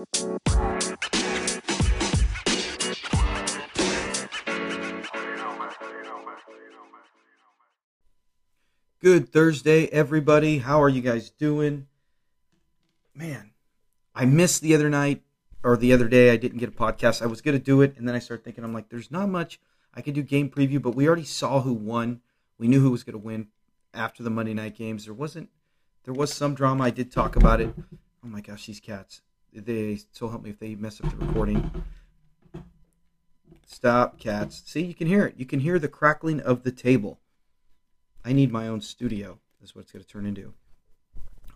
Good Thursday, everybody. How are you guys doing? Man, I missed the other night or the other day. I didn't get a podcast. I was going to do it, and then I started thinking, I'm like, there's not much I could do game preview, but we already saw who won. We knew who was going to win after the Monday night games. There wasn't, there was some drama. I did talk about it. Oh my gosh, these cats. They so help me if they mess up the recording. Stop, cats. See, you can hear it. You can hear the crackling of the table. I need my own studio. That's what it's going to turn into.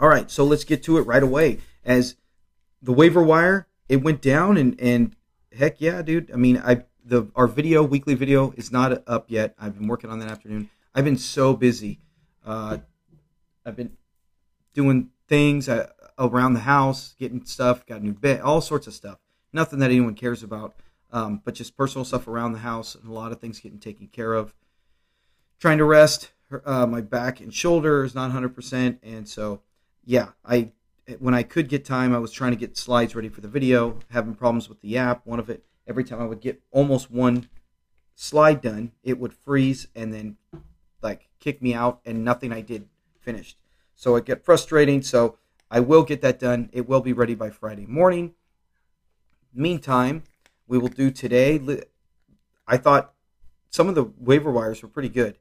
All right, so let's get to it right away. As the waiver wire, it went down, and and heck yeah, dude. I mean, I the our video weekly video is not up yet. I've been working on that afternoon. I've been so busy. Uh, I've been doing things uh, around the house, getting stuff, got a new bed, all sorts of stuff. Nothing that anyone cares about, um, but just personal stuff around the house and a lot of things getting taken care of. Trying to rest, uh, my back and shoulder is not 100%. And so, yeah, I when I could get time, I was trying to get slides ready for the video, having problems with the app. One of it, every time I would get almost one slide done, it would freeze and then like kick me out, and nothing I did finished. So it get frustrating. So I will get that done. It will be ready by Friday morning. Meantime, we will do today. I thought some of the waiver wires were pretty good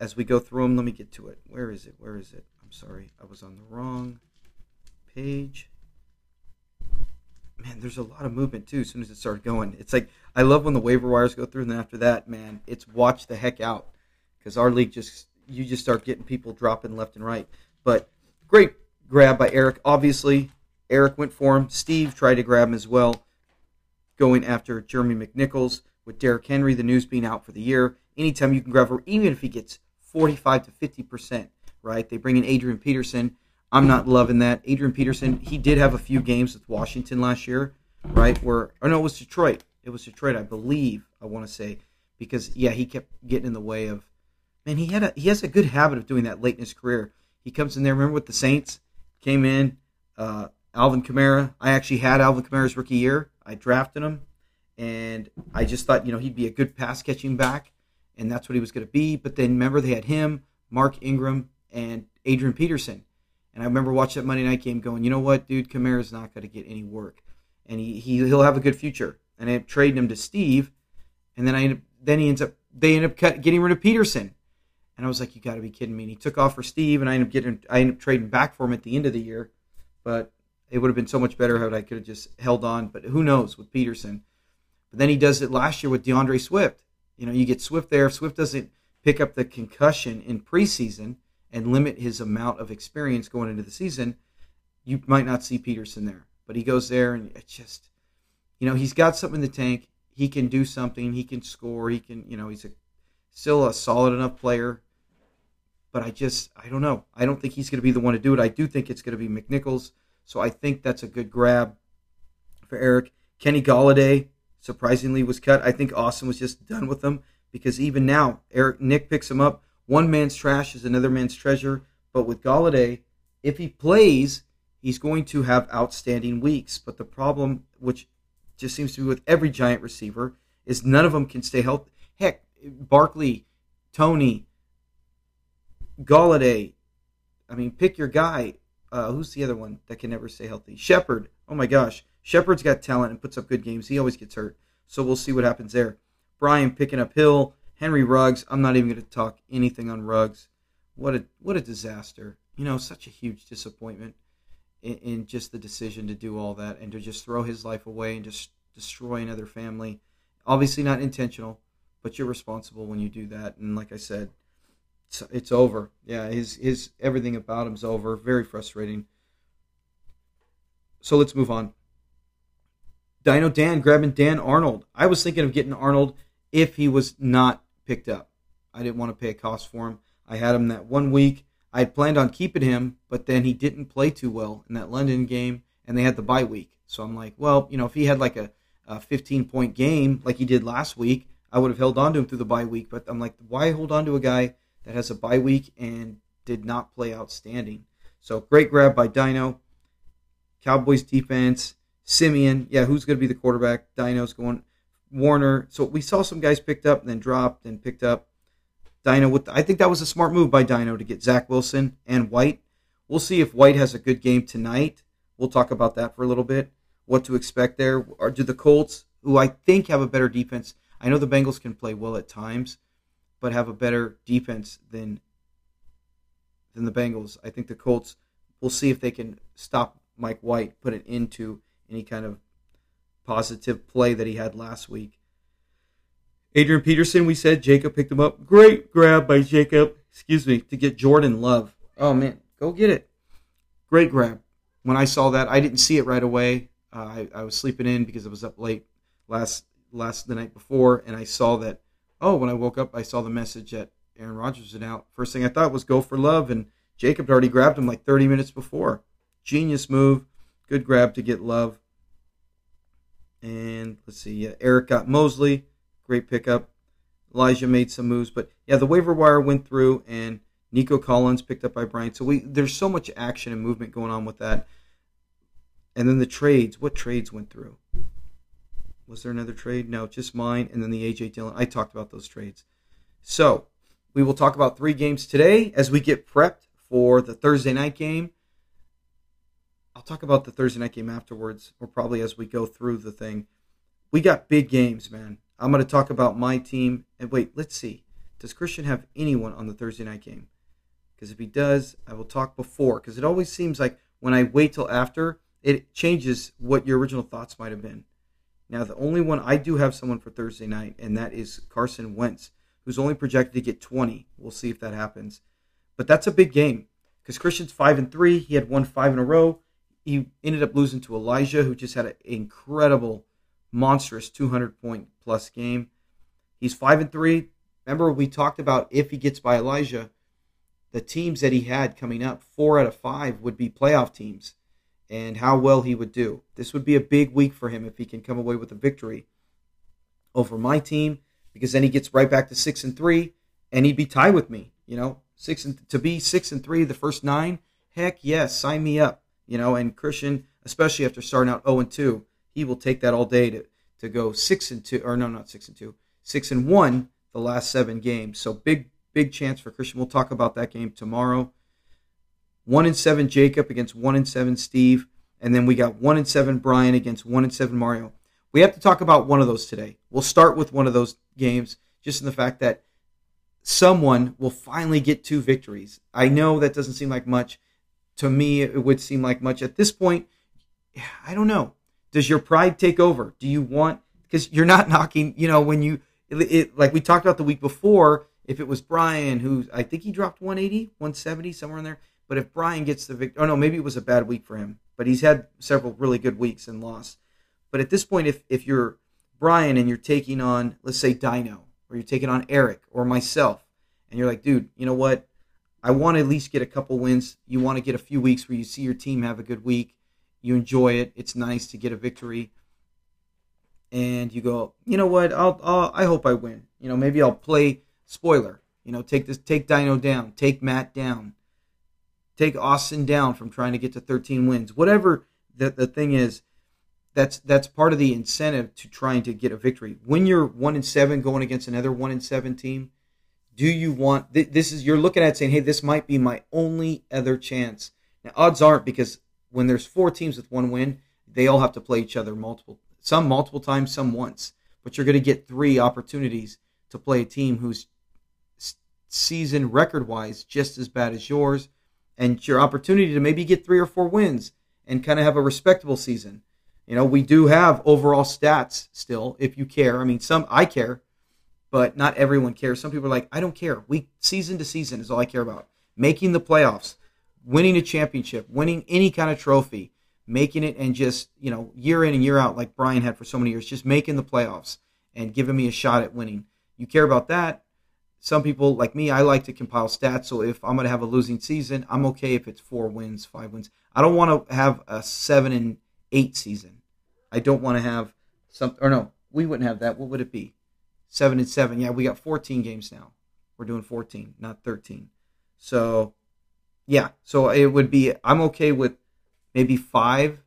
as we go through them, let me get to it. Where is it? Where is it? I'm sorry, I was on the wrong page. Man, there's a lot of movement too. As soon as it started going, it's like I love when the waiver wires go through, and then after that, man, it's watch the heck out because our league just you just start getting people dropping left and right. But great grab by Eric. Obviously, Eric went for him. Steve tried to grab him as well, going after Jeremy McNichols with Derrick Henry. The news being out for the year. Anytime you can grab, him, even if he gets 45 to 50%, right? They bring in Adrian Peterson. I'm not loving that. Adrian Peterson, he did have a few games with Washington last year, right? Where, oh no, it was Detroit. It was Detroit, I believe, I want to say. Because, yeah, he kept getting in the way of, man, he had a, he has a good habit of doing that late in his career. He comes in there, remember with the Saints? Came in, uh, Alvin Kamara. I actually had Alvin Kamara's rookie year. I drafted him, and I just thought, you know, he'd be a good pass catching back and that's what he was going to be. But then remember, they had him, Mark Ingram, and Adrian Peterson. And I remember watching that Monday night game going, you know what, dude, Kamara's not going to get any work. And he, he, he'll have a good future. And I'm trading him to Steve. And then I then he ends up, they end up cut, getting rid of Peterson. And I was like, you got to be kidding me. And he took off for Steve, and I ended up getting, I ended up trading back for him at the end of the year. But it would have been so much better had I could have just held on. But who knows with Peterson. But then he does it last year with DeAndre Swift. You know, you get Swift there. If Swift doesn't pick up the concussion in preseason and limit his amount of experience going into the season, you might not see Peterson there. But he goes there and it's just, you know, he's got something in the tank. He can do something. He can score. He can, you know, he's a, still a solid enough player. But I just, I don't know. I don't think he's going to be the one to do it. I do think it's going to be McNichols. So I think that's a good grab for Eric. Kenny Golladay, surprisingly was cut. I think Austin was just done with him because even now, Eric Nick picks him up. One man's trash is another man's treasure. But with Golladay, if he plays, he's going to have outstanding weeks. But the problem, which just seems to be with every giant receiver, is none of them can stay healthy. Heck, Barkley, Toney, Golladay. I mean, pick your guy. Uh, who's the other one that can never stay healthy? Shepard. Oh my gosh. Shepard's got talent and puts up good games. He always gets hurt. So we'll see what happens there. Brian picking up Hill. Henry Ruggs. I'm not even going to talk anything on Ruggs. What a what a disaster. You know, such a huge disappointment in, in just the decision to do all that and to just throw his life away and just destroy another family. Obviously not intentional, but you're responsible when you do that. And like I said, it's, it's over. Yeah, his his everything about him's over. Very frustrating. So let's move on. Dino Dan grabbing Dan Arnold. I was thinking of getting Arnold if he was not picked up. I didn't want to pay a cost for him. I had him that one week. I had planned on keeping him, but then he didn't play too well in that London game, and they had the bye week. So I'm like, well, you know, if he had like a, a 15 point game like he did last week, I would have held on to him through the bye week. But I'm like, why hold on to a guy that has a bye week and did not play outstanding? So great grab by Dino. Cowboys defense, Simeon. yeah, who's going to be the quarterback? Dino's going, Warner. So we saw some guys picked up, and then dropped, and picked up. Dino with, I think that was a smart move by Dino to get Zach Wilson and White. We'll see if White has a good game tonight. We'll talk about that for a little bit. What to expect there? Or do the Colts, who I think have a better defense? I know the Bengals can play well at times, but have a better defense than than the Bengals. I think the Colts. We'll see if they can stop Mike White, put it into any kind of positive play that he had last week. Adrian Peterson, we said Jacob picked him up. Great grab by Jacob, excuse me, to get Jordan Love. Oh man, go get it. Great grab. When I saw that, I didn't see it right away. Uh, I, I was sleeping in because I was up late last last the night before, and I saw that. Oh, when I woke up, I saw the message that Aaron Rodgers was out. First thing I thought was go for Love, and Jacob had already grabbed him like 30 minutes before. Genius move. Good grab to get Love. And let's see, yeah, Eric got Mosley. Great pickup. Elijah made some moves, but yeah, the waiver wire went through, and Nico Collins picked up by Bryant. So we there's so much action and movement going on with that. And then the trades. What trades went through? Was there another trade? No, just mine, and then the AJ Dillon. I talked about those trades. So we will talk about three games today as we get prepped for the Thursday night game. I'll talk about the Thursday night game afterwards, or probably as we go through the thing. We got big games, man. I'm going to talk about my team. And wait, let's see. Does Christian have anyone on the Thursday night game? Because if he does, I will talk before. Because it always seems like when I wait till after, it changes what your original thoughts might have been. Now, the only one I do have someone for Thursday night, and that is Carson Wentz, who's only projected to get 20. We'll see if that happens. But that's a big game because Christian's five and three. He had won five in a row he ended up losing to Elijah, who just had an incredible, monstrous 200 point plus game. He's five and three. Remember, we talked about if he gets by Elijah, the teams that he had coming up, four out of five would be playoff teams, and how well he would do. This would be a big week for him if he can come away with a victory over my team, because then he gets right back to six and three, and he'd be tied with me. You know, six and to be six and three the first nine. Heck yes, sign me up you know, and Christian, especially after starting out 0 and 2, he will take that all day to, to go 6 and 2, or no, not 6 and 2, 6 and 1 the last seven games. So big, big chance for Christian. We'll talk about that game tomorrow. 1 and 7 Jacob against 1 and 7 Steve. And then we got 1 and 7 Brian against 1 and 7 Mario. We have to talk about one of those today. We'll start with one of those games, just in the fact that someone will finally get two victories. I know that doesn't seem like much, to me, it would seem like much at this point. I don't know. Does your pride take over? Do you want because you're not knocking? You know, when you it, it, like we talked about the week before. If it was Brian, who I think he dropped 180, 170, somewhere in there. But if Brian gets the victory, oh no, maybe it was a bad week for him. But he's had several really good weeks and lost. But at this point, if if you're Brian and you're taking on, let's say Dino, or you're taking on Eric or myself, and you're like, dude, you know what? I want to at least get a couple wins. You want to get a few weeks where you see your team have a good week. You enjoy it. It's nice to get a victory. And you go, you know what? I'll, I'll I hope I win. You know, maybe I'll play spoiler. You know, take this, take Dino down, take Matt down, take Austin down from trying to get to 13 wins. Whatever the the thing is, that's that's part of the incentive to trying to get a victory. When you're one and seven going against another one and seven team, do you want this is you're looking at saying hey this might be my only other chance now odds aren't because when there's four teams with one win they all have to play each other multiple some multiple times some once but you're going to get three opportunities to play a team who's season record wise just as bad as yours and your opportunity to maybe get three or four wins and kind of have a respectable season you know we do have overall stats still if you care i mean some i care but not everyone cares. Some people are like, I don't care. Week season to season is all I care about. Making the playoffs, winning a championship, winning any kind of trophy, making it and just, you know, year in and year out, like Brian had for so many years, just making the playoffs and giving me a shot at winning. You care about that. Some people, like me, I like to compile stats. So if I'm going to have a losing season, I'm okay if it's four wins, five wins. I don't want to have a seven and eight season. I don't want to have some, or no, we wouldn't have that. What would it be? seven and seven. Yeah, we got 14 games now. We're doing 14, not 13. So, yeah. So it would be. I'm okay with maybe five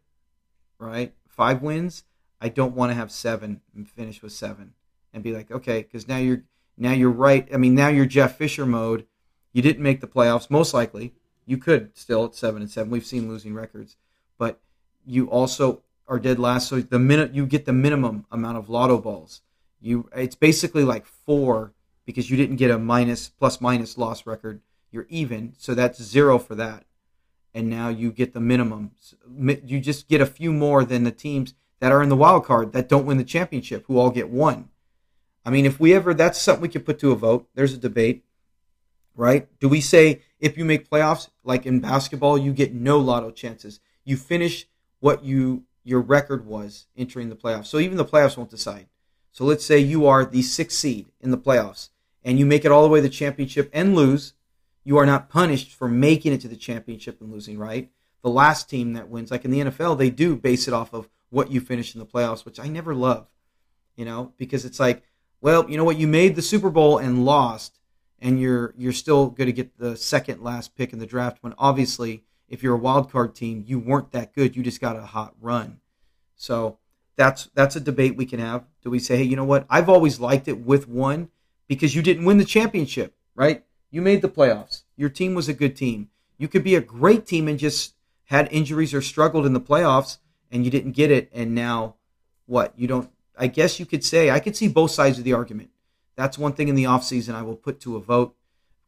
right? Five wins. I don't want to have seven and finish with seven and be like, okay, because now you're now you're right. I mean, now you're Jeff Fisher mode. You didn't make the playoffs, most likely. You could still at seven and seven. We've seen losing records, but you also are dead last. So the minute you get the minimum amount of lotto balls, you it's basically like four because you didn't get a minus plus minus loss record. You're even, so that's zero for that. And now you get the minimum. You just get a few more than the teams that are in the wild card that don't win the championship, who all get one. I mean, if we ever, that's something we could put to a vote. There's a debate, right? Do we say if you make playoffs, like in basketball, you get no lotto chances? You finish what you your record was entering the playoffs. So even the playoffs won't decide. So let's say you are the sixth seed in the playoffs and you make it all the way to the championship and lose. You are not punished for making it to the championship and losing, right? The last team that wins, like in the NFL, they do base it off of what you finish in the playoffs, which I never love, you know, because it's like, well, you know what, you made the Super Bowl and lost, and you're you're still going to get the second last pick in the draft when obviously if you're a wild card team, you weren't that good. You just got a hot run. So that's that's a debate we can have. Do we say, hey, you know what? I've always liked it with one because you didn't win the championship, right? You made the playoffs. Your team was a good team. You could be a great team and just had injuries or struggled in the playoffs and you didn't get it and now what? You don't I guess you could say I could see both sides of the argument. That's one thing in the offseason I will put to a vote.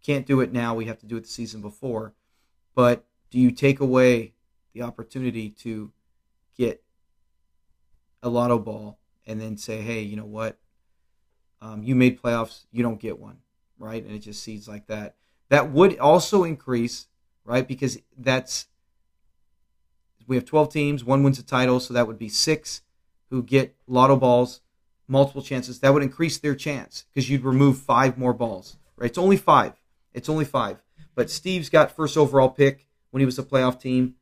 Can't do it now. We have to do it the season before. But do you take away the opportunity to get a lotto ball and then say, hey, you know what? Um, you made playoffs, you don't get one, right? And it just seems like that. That would also increase, right? Because that's we have 12 teams, one wins a title, so that would be six who get lotto balls, multiple chances. That would increase their chance because you'd remove five more balls, right? It's only five. It's only five. But Steve's got first overall pick when he was a playoff team.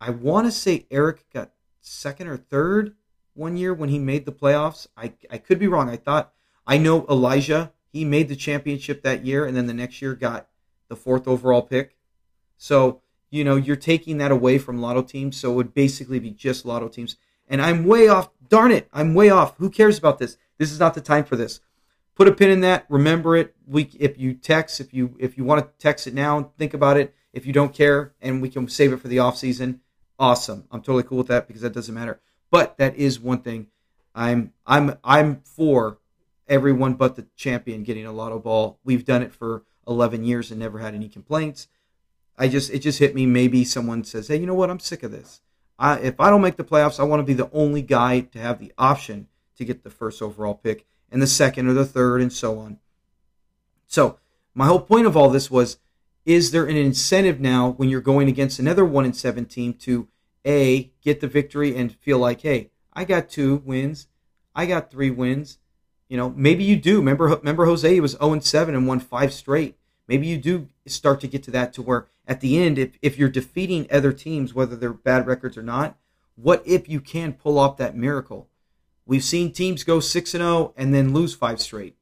I want to say Eric got second or third one year when he made the playoffs. I, I could be wrong. I thought I know Elijah. He made the championship that year, and then the next year got the fourth overall pick. So you know you're taking that away from lotto teams. So it would basically be just lotto teams. And I'm way off. Darn it, I'm way off. Who cares about this? This is not the time for this. Put a pin in that. Remember it. We if you text if you if you want to text it now, think about it. If you don't care, and we can save it for the off season, awesome. I'm totally cool with that because that doesn't matter. But that is one thing. I'm I'm I'm for everyone but the champion getting a lotto ball. We've done it for 11 years and never had any complaints. I just it just hit me. Maybe someone says, "Hey, you know what? I'm sick of this. I, if I don't make the playoffs, I want to be the only guy to have the option to get the first overall pick and the second or the third and so on." So my whole point of all this was is there an incentive now when you're going against another one in seven team to a get the victory and feel like, hey, I got two wins, I got three wins. You know, maybe you do. Remember, remember Jose he was 0 7 and won five straight. Maybe you do start to get to that to where at the end, if, if you're defeating other teams, whether they're bad records or not, what if you can pull off that miracle? We've seen teams go 6 and 0 and then lose five straight.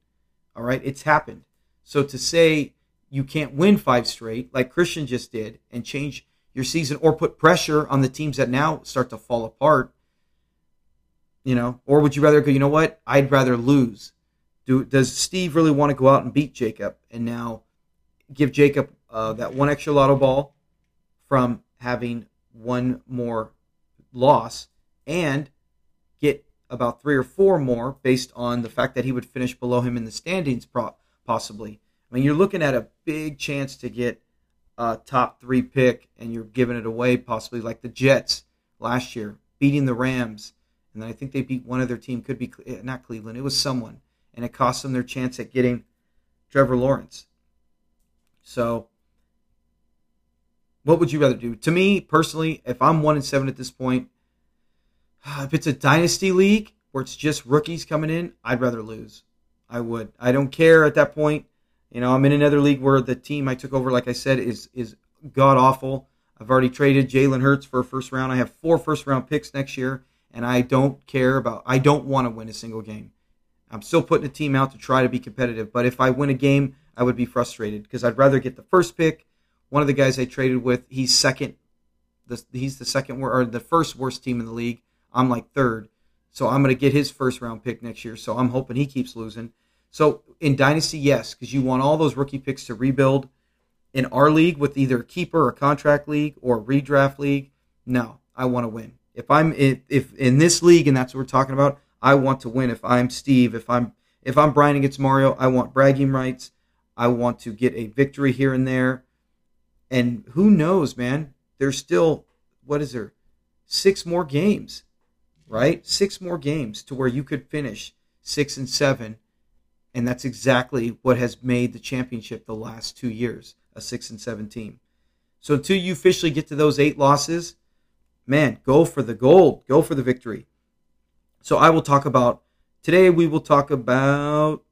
All right, it's happened. So to say you can't win five straight, like Christian just did, and change your season or put pressure on the teams that now start to fall apart. You know, or would you rather go, you know what? I'd rather lose. Do does Steve really want to go out and beat Jacob and now give Jacob uh, that one extra lotto ball from having one more loss and get about three or four more based on the fact that he would finish below him in the standings, possibly. I mean, you're looking at a big chance to get a top three pick, and you're giving it away possibly like the Jets last year, beating the Rams, and then I think they beat one other team. Could be eh, not Cleveland. It was someone, and it cost them their chance at getting Trevor Lawrence. So, what would you rather do? To me personally, if I'm one and seven at this point, if it's a dynasty league where it's just rookies coming in, I'd rather lose. I would. I don't care at that point you know, I'm in another league where the team I took over, like I said, is is god awful. I've already traded Jalen Hurts for a first round. I have four first round picks next year, and I don't care about. I don't want to win a single game. I'm still putting a team out to try to be competitive, but if I win a game, I would be frustrated because I'd rather get the first pick. One of the guys I traded with, he's second The, he's the second or the first worst team in the league. I'm like third. So I'm going to get his first round pick next year. So I'm hoping he keeps losing. So in Dynasty, yes, because you want all those rookie picks to rebuild. In our league, with either a keeper or contract league or redraft league, no, I want to win. If I'm if, if in this league and that's what we're talking about, I want to win. If I'm Steve, if I'm if I'm Brian against Mario, I want bragging rights. I want to get a victory here and there. And who knows, man? There's still what is there? Six more games, right? Six more games to where you could finish six and seven and that's exactly what has made the championship the last two years a six and seven team. So until you officially get to those eight losses, man, go for the gold, go for the victory. So I will talk about today. We will talk about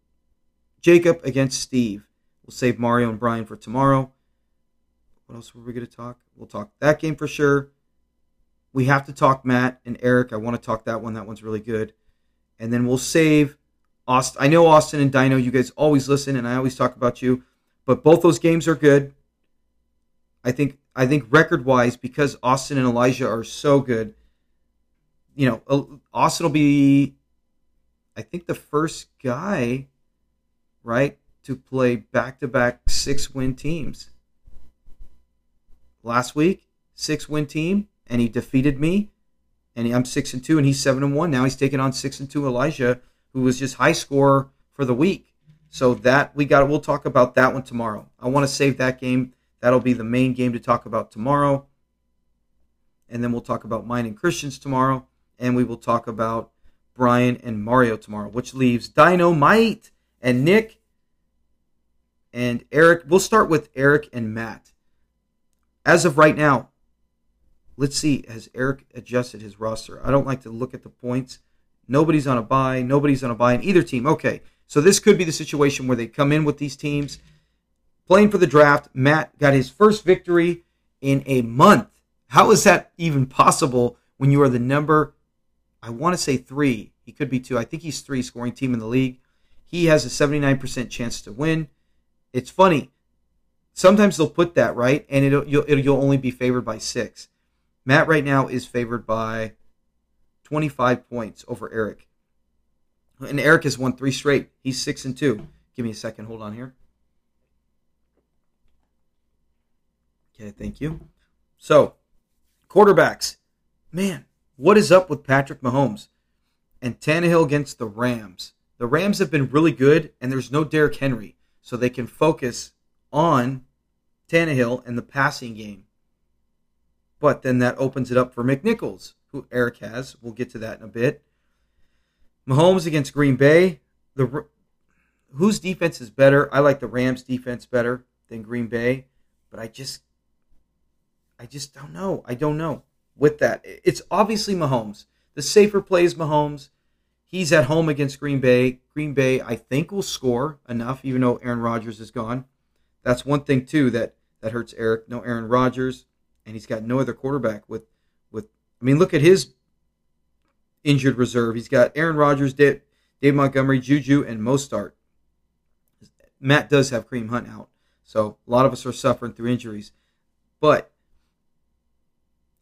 Jacob against Steve. We'll save Mario and Brian for tomorrow. What else were we going to talk? We'll talk that game for sure. We have to talk Matt and Eric. I want to talk that one. That one's really good. And then we'll save Austin, I know Austin and Dino, you guys always listen, and I always talk about you, but both those games are good. I think I think record wise, because Austin and Elijah are so good, you know, uh, Austin will be, I think, the first guy, right, to play back to back six win teams. Last week, six win team, and he defeated me, and I'm six and two, and he's seven and one. Now he's taking on six and two Elijah who was just high scorer for the week. So that we got we'll talk about that one tomorrow. I want to save that game. That'll be the main game to talk about tomorrow. And then we'll talk about mine and Christians tomorrow. And we will talk about Brian and Mario tomorrow, which leaves Dynamite and Nick and Eric. We'll start with Eric and Matt. As of right now, let's see, has Eric adjusted his roster? I don't like to look at the points Nobody's on a buy. Nobody's on a buy in either team. Okay, so this could be the situation where they come in with these teams playing for the draft. Matt got his first victory in a month. How is that even possible when you are the number, I want to say three. He could be two. I think he's three scoring team in the league. He has a 79% chance to win. It's funny. Sometimes they'll put that right, and it'll you'll, it'll, you'll only be favored by six. Matt right now is favored by 25 points over Eric. And Eric has won three straight. He's six and two. Give me a second. Hold on here. Okay, thank you. So, quarterbacks. Man, what is up with Patrick Mahomes and Tannehill against the Rams? The Rams have been really good, and there's no Derrick Henry, so they can focus on Tannehill and the passing game. But then that opens it up for McNichols, who Eric has. We'll get to that in a bit. Mahomes against Green Bay. The whose defense is better? I like the Rams defense better than Green Bay, but I just I just don't know. I don't know. With that, it's obviously Mahomes. The safer play is Mahomes. He's at home against Green Bay. Green Bay, I think, will score enough, even though Aaron Rodgers is gone. That's one thing too that that hurts Eric. No Aaron Rodgers, and he's got no other quarterback with with, I mean, look at his injured reserve. He's got Aaron Rodgers, Dave, Dave Montgomery, Juju, and Mostert. Matt does have Kareem Hunt out, so a lot of us are suffering through injuries. But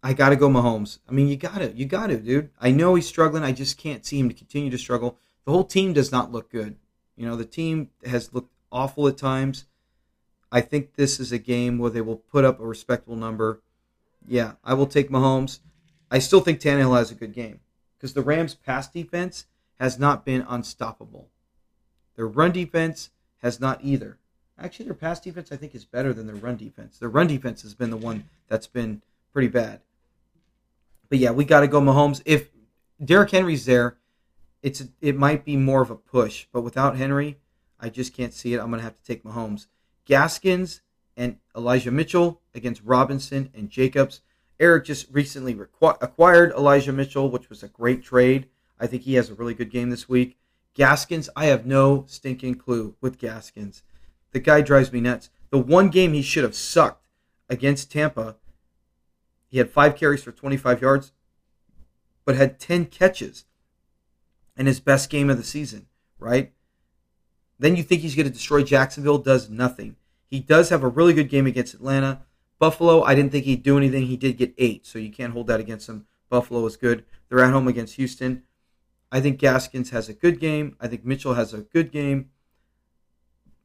I got to go Mahomes. I mean, you got to, you got to, dude. I know he's struggling. I just can't see him to continue to struggle. The whole team does not look good. You know, the team has looked awful at times. I think this is a game where they will put up a respectable number. Yeah, I will take Mahomes. I still think Tannehill has a good game because the Rams' pass defense has not been unstoppable. Their run defense has not either. Actually, their pass defense I think is better than their run defense. Their run defense has been the one that's been pretty bad. But yeah, we got to go Mahomes. If Derrick Henry's there, it's it might be more of a push. But without Henry, I just can't see it. I'm gonna have to take Mahomes. Gaskins and Elijah Mitchell against Robinson and Jacobs. Eric just recently requ- acquired Elijah Mitchell, which was a great trade. I think he has a really good game this week. Gaskins, I have no stinking clue with Gaskins. The guy drives me nuts. The one game he should have sucked against Tampa, he had five carries for 25 yards, but had 10 catches in his best game of the season, right? Then you think he's going to destroy Jacksonville, does nothing. He does have a really good game against Atlanta, Buffalo, I didn't think he'd do anything. He did get eight, so you can't hold that against him. Buffalo is good. They're at home against Houston. I think Gaskins has a good game. I think Mitchell has a good game.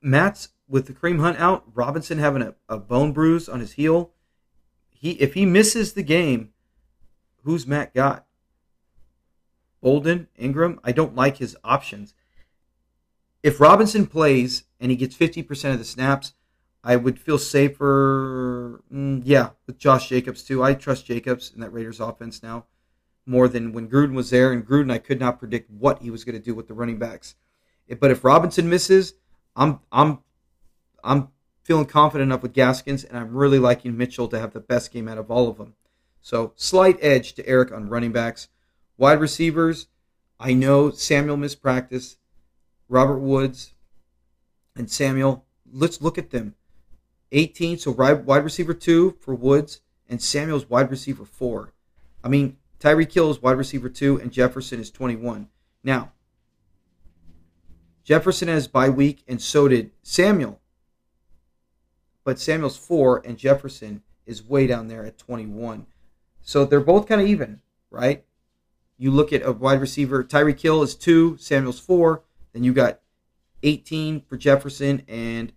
Matt's with the Kareem Hunt out, Robinson having a, a bone bruise on his heel. He if he misses the game, who's Matt got? Bolden, Ingram. I don't like his options. If Robinson plays and he gets 50% of the snaps, I would feel safer. Mm, yeah, with Josh Jacobs too. I trust Jacobs in that Raiders offense now more than when Gruden was there. And Gruden, I could not predict what he was going to do with the running backs. But if Robinson misses, I'm I'm I'm feeling confident enough with Gaskins, and I'm really liking Mitchell to have the best game out of all of them. So slight edge to Eric on running backs, wide receivers. I know Samuel missed practice. Robert Woods and Samuel. Let's look at them. 18, so wide receiver two for Woods, and Samuel's wide receiver four. I mean, Tyreek Hill is wide receiver two, and Jefferson is 21. Now, Jefferson has bye week, and so did Samuel. But Samuel's four, and Jefferson is way down there at 21. So they're both kind of even, right? You look at a wide receiver, Tyreek Hill is two, Samuel's four. Then you got 18 for Jefferson and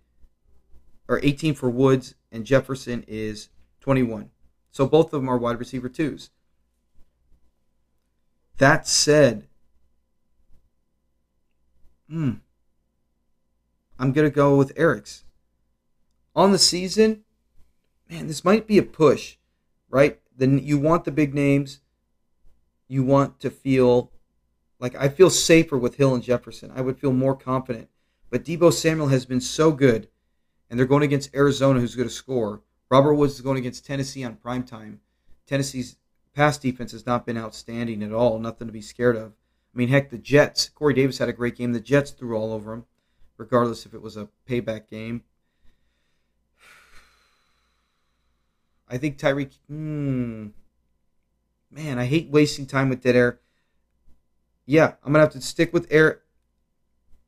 or 18 for Woods, and Jefferson is 21. So both of them are wide receiver twos. That said, hmm, I'm to go with Eric's. On the season, man, this might be a push, right? Then you want the big names. You want to feel like I feel safer with Hill and Jefferson. I would feel more confident. But Deebo Samuel has been so good, and they're going against Arizona, who's going to score. Robert Woods is going against Tennessee on prime time. Tennessee's pass defense has not been outstanding at all. Nothing to be scared of. I mean, heck, the Jets. Corey Davis had a great game. The Jets threw all over him, regardless if it was a payback game. I think Tyreek. Hmm, man, I hate wasting time with dead air. Yeah, I'm gonna have to stick with air.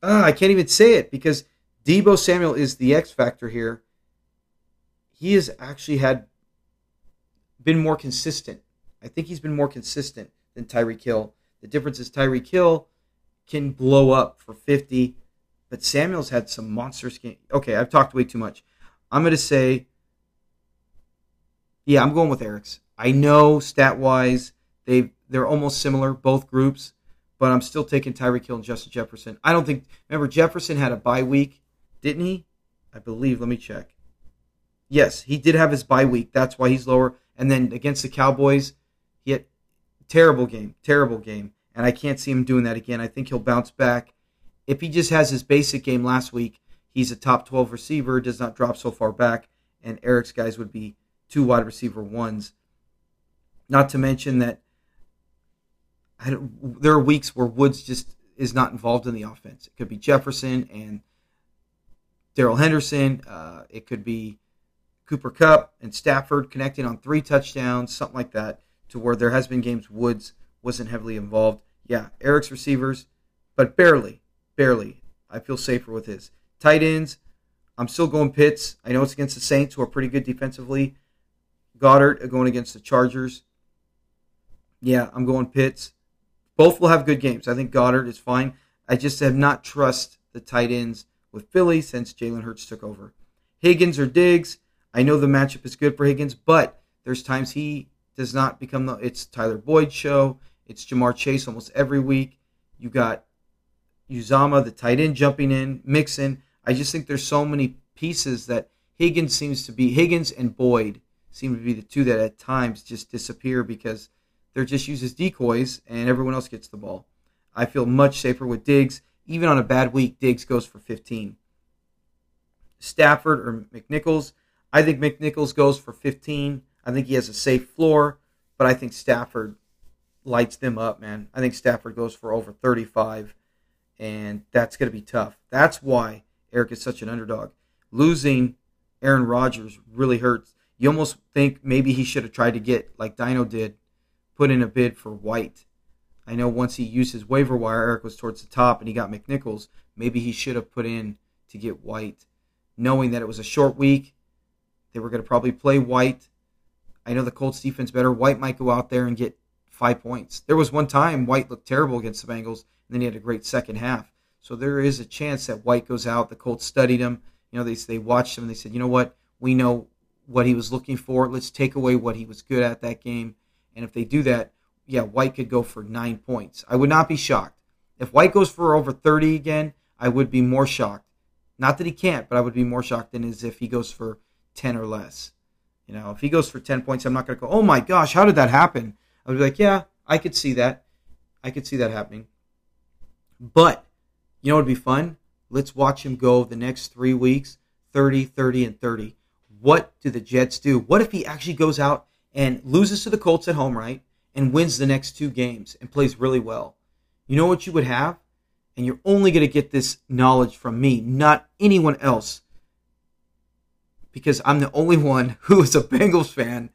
Ah, I can't even say it because Deebo Samuel is the X factor here. He has actually had been more consistent I think he's been more consistent than Tyreek Hill. The difference is Tyreek Hill can blow up for 50, but Samuel's had some monstrous game. Okay, I've talked way too much. I'm going to say, yeah, I'm going with Eric's. I know stat wise they they're almost similar both groups, but I'm still taking Tyreek Hill and Justin Jefferson. I don't think. Remember, Jefferson had a bye week, didn't he? I believe. Let me check. Yes, he did have his bye week. That's why he's lower. And then against the Cowboys, he had terrible game, terrible game, and I can't see him doing that again. I think he'll bounce back. If he just has his basic game last week, he's a top 12 receiver, does not drop so far back, and Eric's guys would be two wide receiver ones. Not to mention that there are weeks where Woods just is not involved in the offense. It could be Jefferson and Darrell Henderson. Uh, it could be Cooper Kupp and Stafford connecting on three touchdowns, something like that to where there has been games Woods wasn't heavily involved. Yeah, Eric's receivers, but barely, barely. I feel safer with his tight ends. I'm still going Pitts. I know it's against the Saints, who are pretty good defensively. Goedert going against the Chargers. Yeah, I'm going Pitts. Both will have good games. I think Goedert is fine. I just have not trust the tight ends with Philly since Jalen Hurts took over. Higgins or Diggs. I know the matchup is good for Higgins, but there's times he does not become the it's Tyler Boyd show. It's Ja'Marr Chase almost every week. You got Uzomah, the tight end, jumping in, Mixon. I just think there's so many pieces that Higgins seems to be Higgins and Boyd seem to be the two that at times just disappear because they're just used as decoys and everyone else gets the ball. I feel much safer with Diggs. Even on a bad week, Diggs goes for 15. Stafford or McNichols, I think McNichols goes for 15. I think he has a safe floor, but I think Stafford lights them up, man. I think Stafford goes for over 35, and that's going to be tough. That's why Eric is such an underdog. Losing Aaron Rodgers really hurts. You almost think maybe he should have tried to get, like Dino did, put in a bid for White. I know once he used his waiver wire, Eric was towards the top and he got McNichols. Maybe he should have put in to get White, knowing that it was a short week They were going to probably play White. I know the Colts defense better. White might go out there and get five points. There was one time White looked terrible against the Bengals, and then he had a great second half. So there is a chance that White goes out. The Colts studied him. You know, they they watched him and they said, you know what, we know what he was looking for. Let's take away what he was good at that game. And if they do that, yeah, White could go for nine points. I would not be shocked. If White goes for over 30 again, I would be more shocked. Not that he can't, but I would be more shocked than as if he goes for 10 or less. You know, if he goes for 10 points, I'm not going to go, oh my gosh, how did that happen? I would be like, yeah, I could see that. I could see that happening. But, you know what would be fun? Let's watch him go the next three weeks 30, 30, and 30. What do the Jets do? What if he actually goes out and loses to the Colts at home, right? And wins the next two games and plays really well? You know what you would have? And you're only going to get this knowledge from me, not anyone else. Because I'm the only one who is a Bengals fan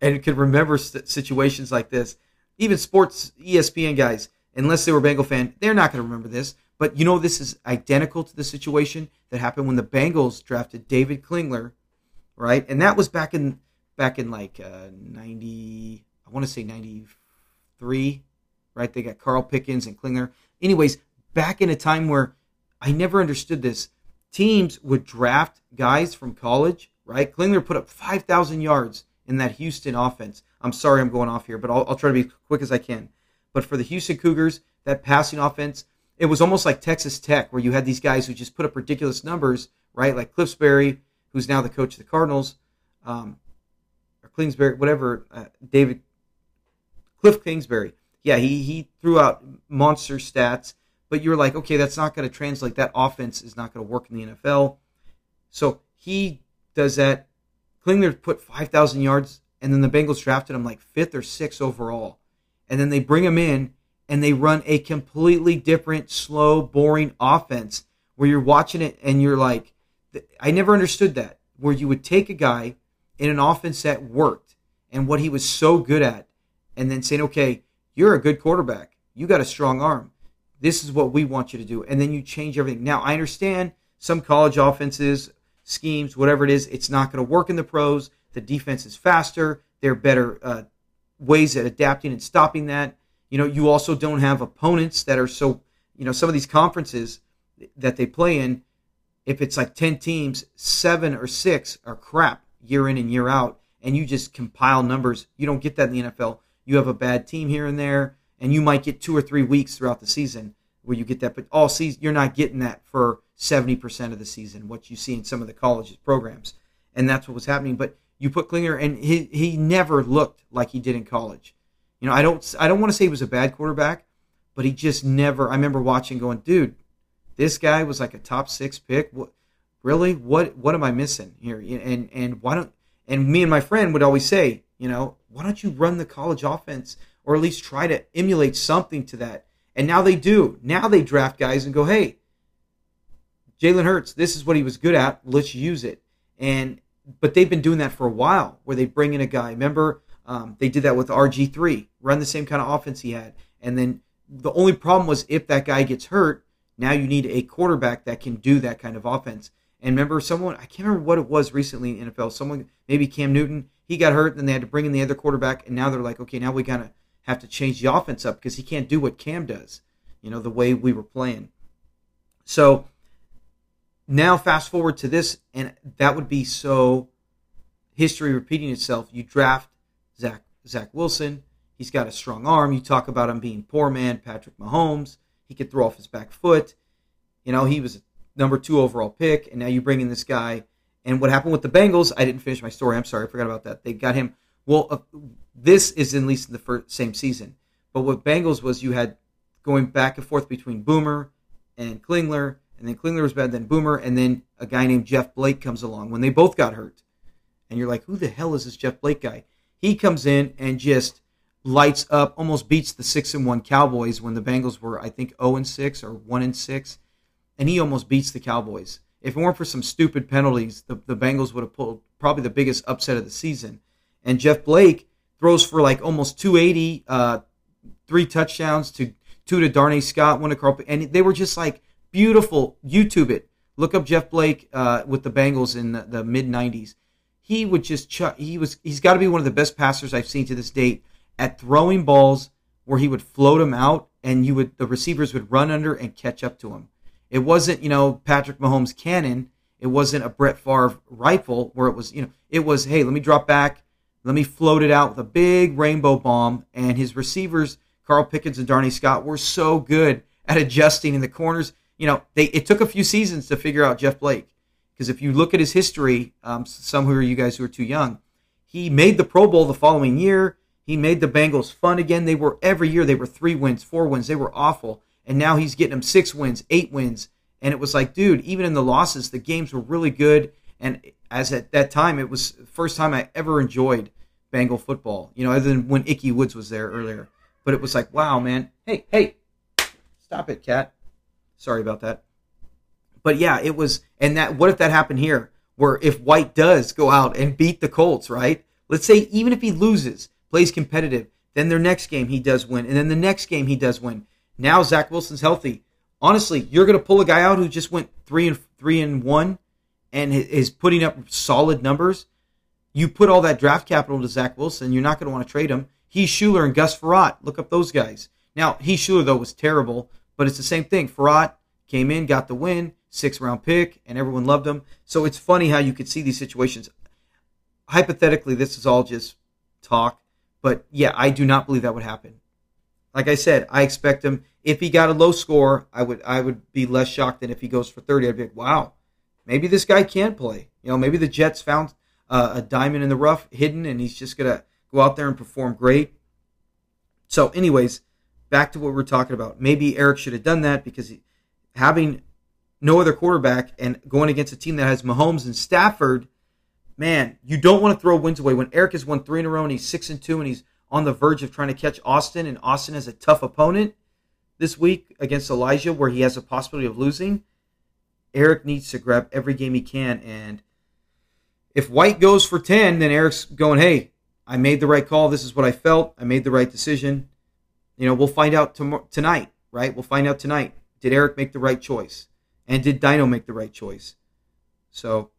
and can remember situations like this. Even sports ESPN guys, unless they were Bengal fan, they're not going to remember this. But you know, this is identical to the situation that happened when the Bengals drafted David Klingler, right? And that was back in back in like uh, ninety, I want to say ninety three, right? They got Carl Pickens and Klingler. Anyways, back in a time where I never understood this, teams would draft guys from college, right? Klingler put up five thousand yards in that Houston offense. I'm sorry, I'm going off here, but I'll, I'll try to be quick as I can. But for the Houston Cougars, that passing offense it was almost like Texas Tech, where you had these guys who just put up ridiculous numbers, right? Like Cliffsbury, who's now the coach of the Cardinals, um, or Kingsbury, whatever, uh, David Cliff Kingsbury. Yeah, he he threw out monster stats, but you're like, okay, that's not going to translate. That offense is not going to work in the NFL. So he does that. Klingler put 5,000 yards, and then the Bengals drafted him like fifth or sixth overall. And then they bring him in, and they run a completely different, slow, boring offense where you're watching it and you're like, I never understood that. Where you would take a guy in an offense that worked and what he was so good at, and then saying, okay, you're a good quarterback. You got a strong arm. This is what we want you to do. And then you change everything. Now, I understand some college offenses, schemes, whatever it is, it's not going to work in the pros. The defense is faster. There are better uh, ways at adapting and stopping that. You know, you also don't have opponents that are so, you know, some of these conferences that they play in, if it's like 10 teams, seven or six are crap year in and year out, and you just compile numbers. You don't get that in the NFL. You have a bad team here and there, and you might get two or three weeks throughout the season where you get that, but all season, you're not getting that for 70% of the season, what you see in some of the college's programs. And that's what was happening. But you put Klingler, and he, he never looked like he did in college. You know, I don't I don't want to say he was a bad quarterback, but he just never. I remember watching, going, dude, this guy was like a top six pick. What really? What what am I missing here? And and why don't and me and my friend would always say, you know, why don't you run the college offense or at least try to emulate something to that? And now they do. Now they draft guys and go, hey, Jalen Hurts, this is what he was good at. Let's use it. And but they've been doing that for a while, where they bring in a guy. Remember um, they did that with RG3, run the same kind of offense he had. And then the only problem was if that guy gets hurt, now you need a quarterback that can do that kind of offense. And remember, someone, I can't remember what it was recently in NFL, someone, maybe Cam Newton, he got hurt, and then they had to bring in the other quarterback. And now they're like, okay, now we got to have to change the offense up because he can't do what Cam does, you know, the way we were playing. So now fast forward to this, and that would be so history repeating itself. You draft Zach Zach Wilson. He's got a strong arm. You talk about him being poor man, Patrick Mahomes. He could throw off his back foot. You know, he was number two overall pick, and now you bring in this guy. And what happened with the Bengals? I didn't finish my story. I'm sorry, I forgot about that. They got him. Well, uh, this is at least in the first, same season. But what Bengals was, you had going back and forth between Boomer and Klingler, and then Klingler was bad, then Boomer, and then a guy named Jeff Blake comes along when they both got hurt. And you're like, who the hell is this Jeff Blake guy? He comes in and just lights up, almost beats the six and one Cowboys when the Bengals were, I think, zero and six or one and six, and he almost beats the Cowboys. If it weren't for some stupid penalties, the, the Bengals would have pulled probably the biggest upset of the season. And Jeff Blake throws for like almost 280, uh, three touchdowns to two to Darnay Scott, one to Carl, and they were just like beautiful. YouTube it. Look up Jeff Blake uh, with the Bengals in the, the mid 90s he would just chuck. He was he's got to be one of the best passers I've seen to this date at throwing balls where he would float them out and you would the receivers would run under and catch up to him. It wasn't you know Patrick Mahomes cannon. It wasn't a Brett Favre rifle where it was you know it was hey let me drop back, let me float it out with a big rainbow bomb. And his receivers Carl Pickens and Darnay Scott were so good at adjusting in the corners. You know they it took a few seasons to figure out Jeff Blake because if you look at his history, um, some who are you guys who are too young, he made the Pro Bowl the following year. He made the Bengals fun again. They were every year they were three wins, four wins. They were awful, and now he's getting them six wins, eight wins, and it was like, dude, even in the losses, the games were really good. And as at that time, it was the first time I ever enjoyed Bengal football. You know, other than when Ickey Woods was there earlier. But it was like, wow, man. Hey, hey, stop it, cat. Sorry about that. But yeah, it was, and that. What if that happened here? Where if White does go out and beat the Colts, right? Let's say even if he loses, plays competitive, then their next game he does win, and then the next game he does win. Now Zach Wilson's healthy. Honestly, you're going to pull a guy out who just went three and three and one, and is putting up solid numbers. You put all that draft capital into Zach Wilson, you're not going to want to trade him. Heath Shuler and Gus Frerotte. Look up those guys. Now, Heath Shuler though, was terrible, but it's the same thing. Frerotte came in, got the win six round pick, and everyone loved him. So it's funny how you could see these situations. Hypothetically, this is all just talk, but yeah, I do not believe that would happen. Like I said, I expect him. If he got a low score, I would I would be less shocked than if he goes for thirty. I'd be like, wow, maybe this guy can play. You know, maybe the Jets found uh, a diamond in the rough hidden, and he's just gonna go out there and perform great. So, anyways, back to what we are talking about. Maybe Eric should have done that because he, having no other quarterback, and going against a team that has Mahomes and Stafford, man, you don't want to throw wins away. When Eric has won three in a row and he's six and two and he's on the verge of trying to catch Austin, and Austin has a tough opponent this week against Elijah, where he has a possibility of losing. Eric needs to grab every game he can, and if White goes for ten, then Eric's going, "Hey, I made the right call. This is what I felt. I made the right decision." You know, we'll find out tonight, right? We'll find out tonight. Did Eric make the right choice? And did Dino make the right choice? So,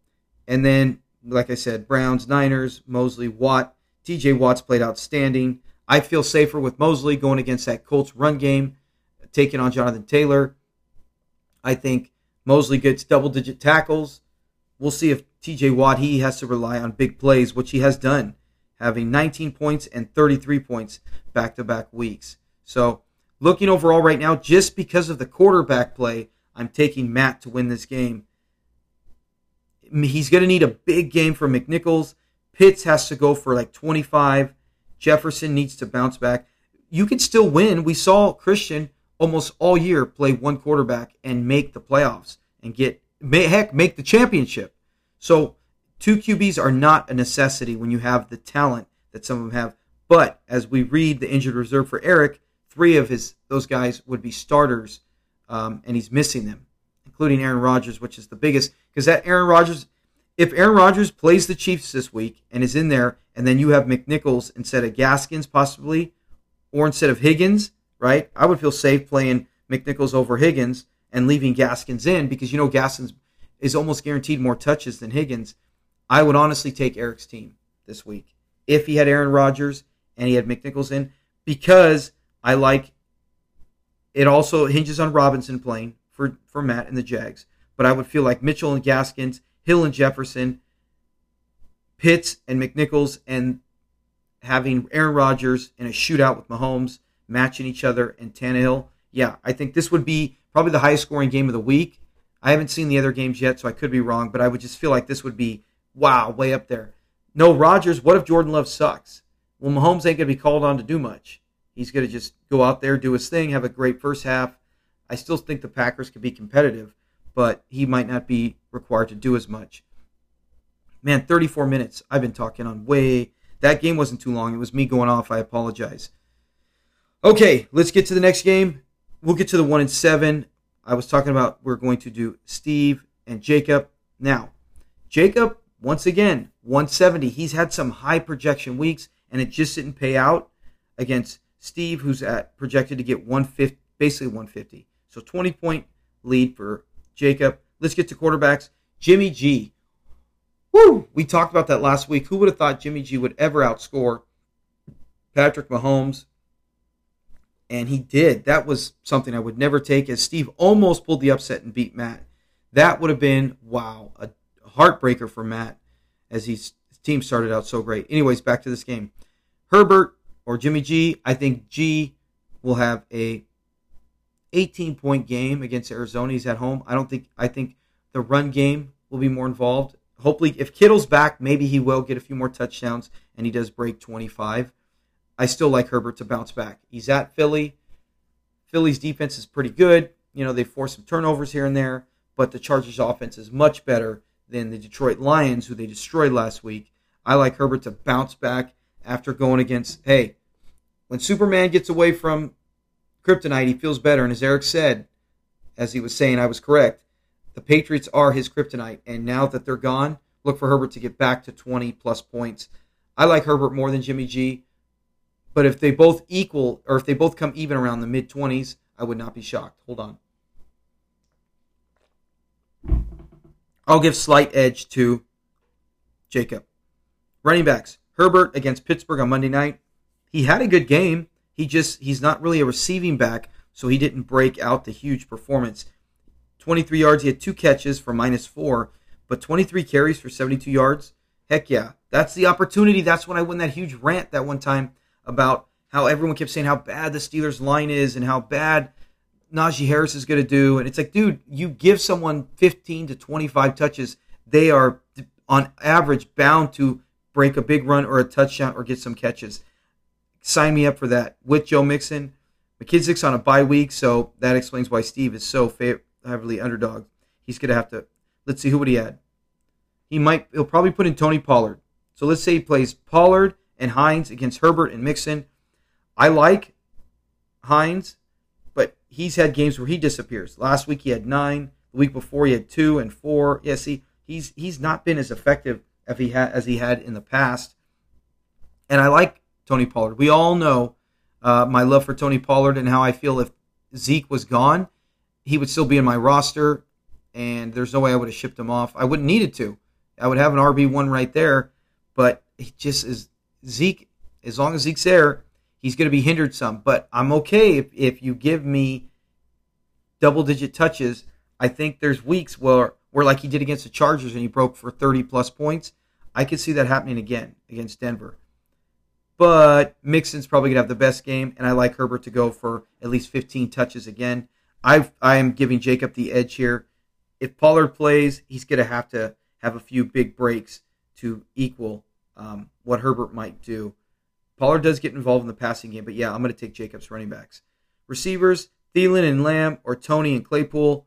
and then, like I said, Browns, Niners, Mosley, Watt. TJ Watt's played outstanding. I feel safer with Mosley going against that Colts run game, taking on Jonathan Taylor. I think Mosley gets double digit tackles. We'll see if TJ Watt he has to rely on big plays, which he has done, having 19 points and 33 points back to back weeks. So, looking overall right now, just because of the quarterback play, I'm taking Matt to win this game. He's going to need a big game from McNichols. Pitts has to go for like 25. Jefferson needs to bounce back. You can still win. We saw Christian almost all year play one quarterback and make the playoffs and get heck make the championship. So two QBs are not a necessity when you have the talent that some of them have. But as we read the injured reserve for Eric, three of his those guys would be starters um, and he's missing them, including Aaron Rodgers, which is the biggest. Because that Aaron Rodgers, if Aaron Rodgers plays the Chiefs this week and is in there, and then you have McNichols instead of Gaskins possibly, or instead of Higgins, right? I would feel safe playing McNichols over Higgins and leaving Gaskins in because you know Gaskins is almost guaranteed more touches than Higgins. I would honestly take Eric's team this week if he had Aaron Rodgers and he had McNichols in because I like it also hinges on Robinson playing for, for Matt and the Jags. But I would feel like Mitchell and Gaskins, Hill and Jefferson, Pitts and McNichols, and having Aaron Rodgers in a shootout with Mahomes matching each other and Tannehill. Yeah, I think this would be probably the highest scoring game of the week. I haven't seen the other games yet, so I could be wrong, but I would just feel like this would be wow, way up there. No, Rodgers, what if Jordan Love sucks? Well, Mahomes ain't going to be called on to do much. He's going to just go out there, do his thing, have a great first half. I still think the Packers could be competitive, but he might not be required to do as much. Man, 34 minutes. I've been talking on way. That game wasn't too long. It was me going off. I apologize. Okay, let's get to the next game. We'll get to the one and seven. I was talking about we're going to do Steve and Jacob. Now, Jacob, once again, 170. He's had some high projection weeks, and it just didn't pay out against Steve, who's at projected to get 150, basically 150. So 20 point lead for Jacob. Let's get to quarterbacks. Jimmy G. Whew, we talked about that last week. Who would have thought Jimmy G would ever outscore Patrick Mahomes? And he did. That was something I would never take as Steve almost pulled the upset and beat Matt. That would have been, wow, a heartbreaker for Matt as his team started out so great. Anyways, back to this game. Herbert or Jimmy G, I think G will have a 18 point game against Arizona. He's at home. I don't think I think the run game will be more involved. Hopefully, if Kittle's back, maybe he will get a few more touchdowns and he does break 25. I still like Herbert to bounce back. He's at Philly. Philly's defense is pretty good. You know, they force some turnovers here and there, but the Chargers offense is much better than the Detroit Lions, who they destroyed last week. I like Herbert to bounce back after going against, hey, when Superman gets away from kryptonite, he feels better. And as Eric said, as he was saying, I was correct. The Patriots are his kryptonite. And now that they're gone, look for Herbert to get back to 20 plus points. I like Herbert more than Jimmy G. But if they both equal, or if they both come even around the mid 20s, I would not be shocked. Hold on. I'll give slight edge to Jacob. Running backs. Herbert against Pittsburgh on Monday night. He had a good game. He just he's not really a receiving back, so he didn't break out the huge performance. 23 yards, he had two catches for minus 4, but 23 carries for 72 yards. Heck yeah. That's the opportunity. That's when I won that huge rant that one time about how everyone kept saying how bad the Steelers line is and how bad Najee Harris is going to do. And it's like, dude, you give someone 15 to 25 touches, they are on average bound to break a big run or a touchdown or get some catches. Sign me up for that with Joe Mixon. McKissic's on a bye week, so that explains why Steve is so heavily underdog. He's going to have to. Let's see who would he add. He might. He'll probably put in Tony Pollard. So let's say he plays Pollard and Hines against Herbert and Mixon. I like Hines, but he's had games where he disappears. Last week he had nine. The week before he had two and four. Yeah, see, he's he's not been as effective as he had as he had in the past. And I like Tony Pollard. We all know uh, my love for Tony Pollard and how I feel if Zeke was gone, he would still be in my roster, and there's no way I would have shipped him off. I wouldn't needed to. I would have an RB one right there, but he just is Zeke. As long as Zeke's there, he's going to be hindered some. But I'm okay if, if you give me double digit touches. I think there's weeks where where like he did against the Chargers and he broke for 30 plus points. I could see that happening again against Denver. But Mixon's probably gonna have the best game, and I like Herbert to go for at least 15 touches again. I I am giving Jacob the edge here. If Pollard plays, he's gonna have to have a few big breaks to equal um, what Herbert might do. Pollard does get involved in the passing game, but yeah, I'm to take Jacobs running backs. Receivers, Thielen and Lamb, or Tony and Claypool.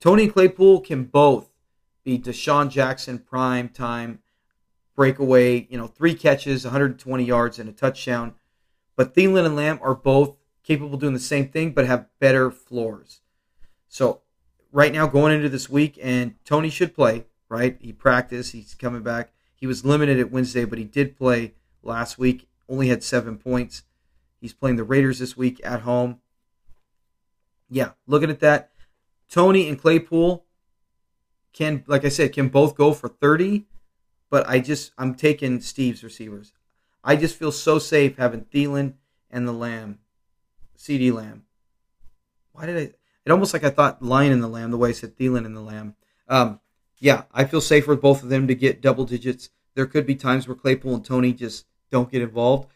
Tony and Claypool can both be DeSean Jackson prime time breakaway, you know, three catches, 120 yards, and a touchdown. But Thielen and Lamb are both capable of doing the same thing, but have better floors. So right now, going into this week, and Tony should play, right? He practiced, he's coming back. He was limited at Wednesday, but he did play last week, only had seven points. He's playing the Raiders this week at home. Yeah, looking at that. Tony and Claypool can, like I said, can both go for 30, but I just, I'm taking Steve's receivers. I just feel so safe having Thielen and the Lamb, CD Lamb. Why did I? It almost like I thought Lion and the Lamb, the way I said Thielen and the Lamb. Um, yeah, I feel safer with both of them to get double digits. There could be times where Claypool and Tony just don't get involved.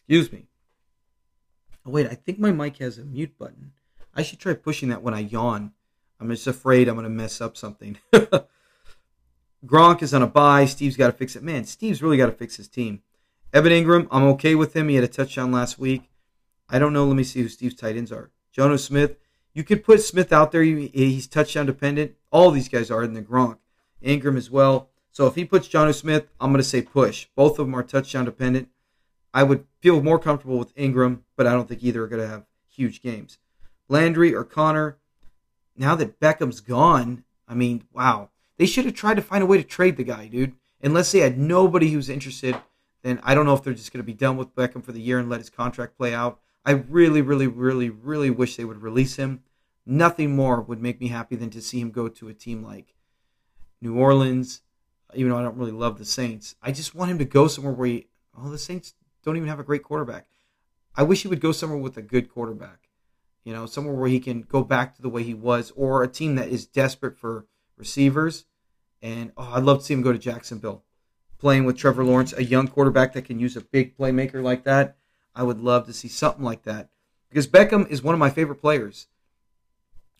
Excuse me. Oh, wait, I think my mic has a mute button. I should try pushing that when I yawn. I'm just afraid I'm going to mess up something. Gronk is on a bye. Steve's got to fix it. Man, Steve's really got to fix his team. Evan Engram, I'm okay with him. He had a touchdown last week. I don't know. Let me see who Steve's tight ends are. Jonnu Smith. You could put Smith out there. He's touchdown dependent. All these guys are in the Gronk. Engram as well. So if he puts Jonnu Smith, I'm going to say push. Both of them are touchdown dependent. I would feel more comfortable with Engram, but I don't think either are going to have huge games. Landry or Conner. Now that Beckham's gone, I mean, wow. They should have tried to find a way to trade the guy, dude. Unless they had nobody who's interested, then I don't know if they're just going to be done with Beckham for the year and let his contract play out. I really, really, really, really wish they would release him. Nothing more would make me happy than to see him go to a team like New Orleans, even though I don't really love the Saints. I just want him to go somewhere where he, oh, the Saints don't even have a great quarterback. I wish he would go somewhere with a good quarterback. You know, somewhere where he can go back to the way he was, or a team that is desperate for receivers. And oh, I'd love to see him go to Jacksonville, playing with Trevor Lawrence, a young quarterback that can use a big playmaker like that. I would love to see something like that because Beckham is one of my favorite players.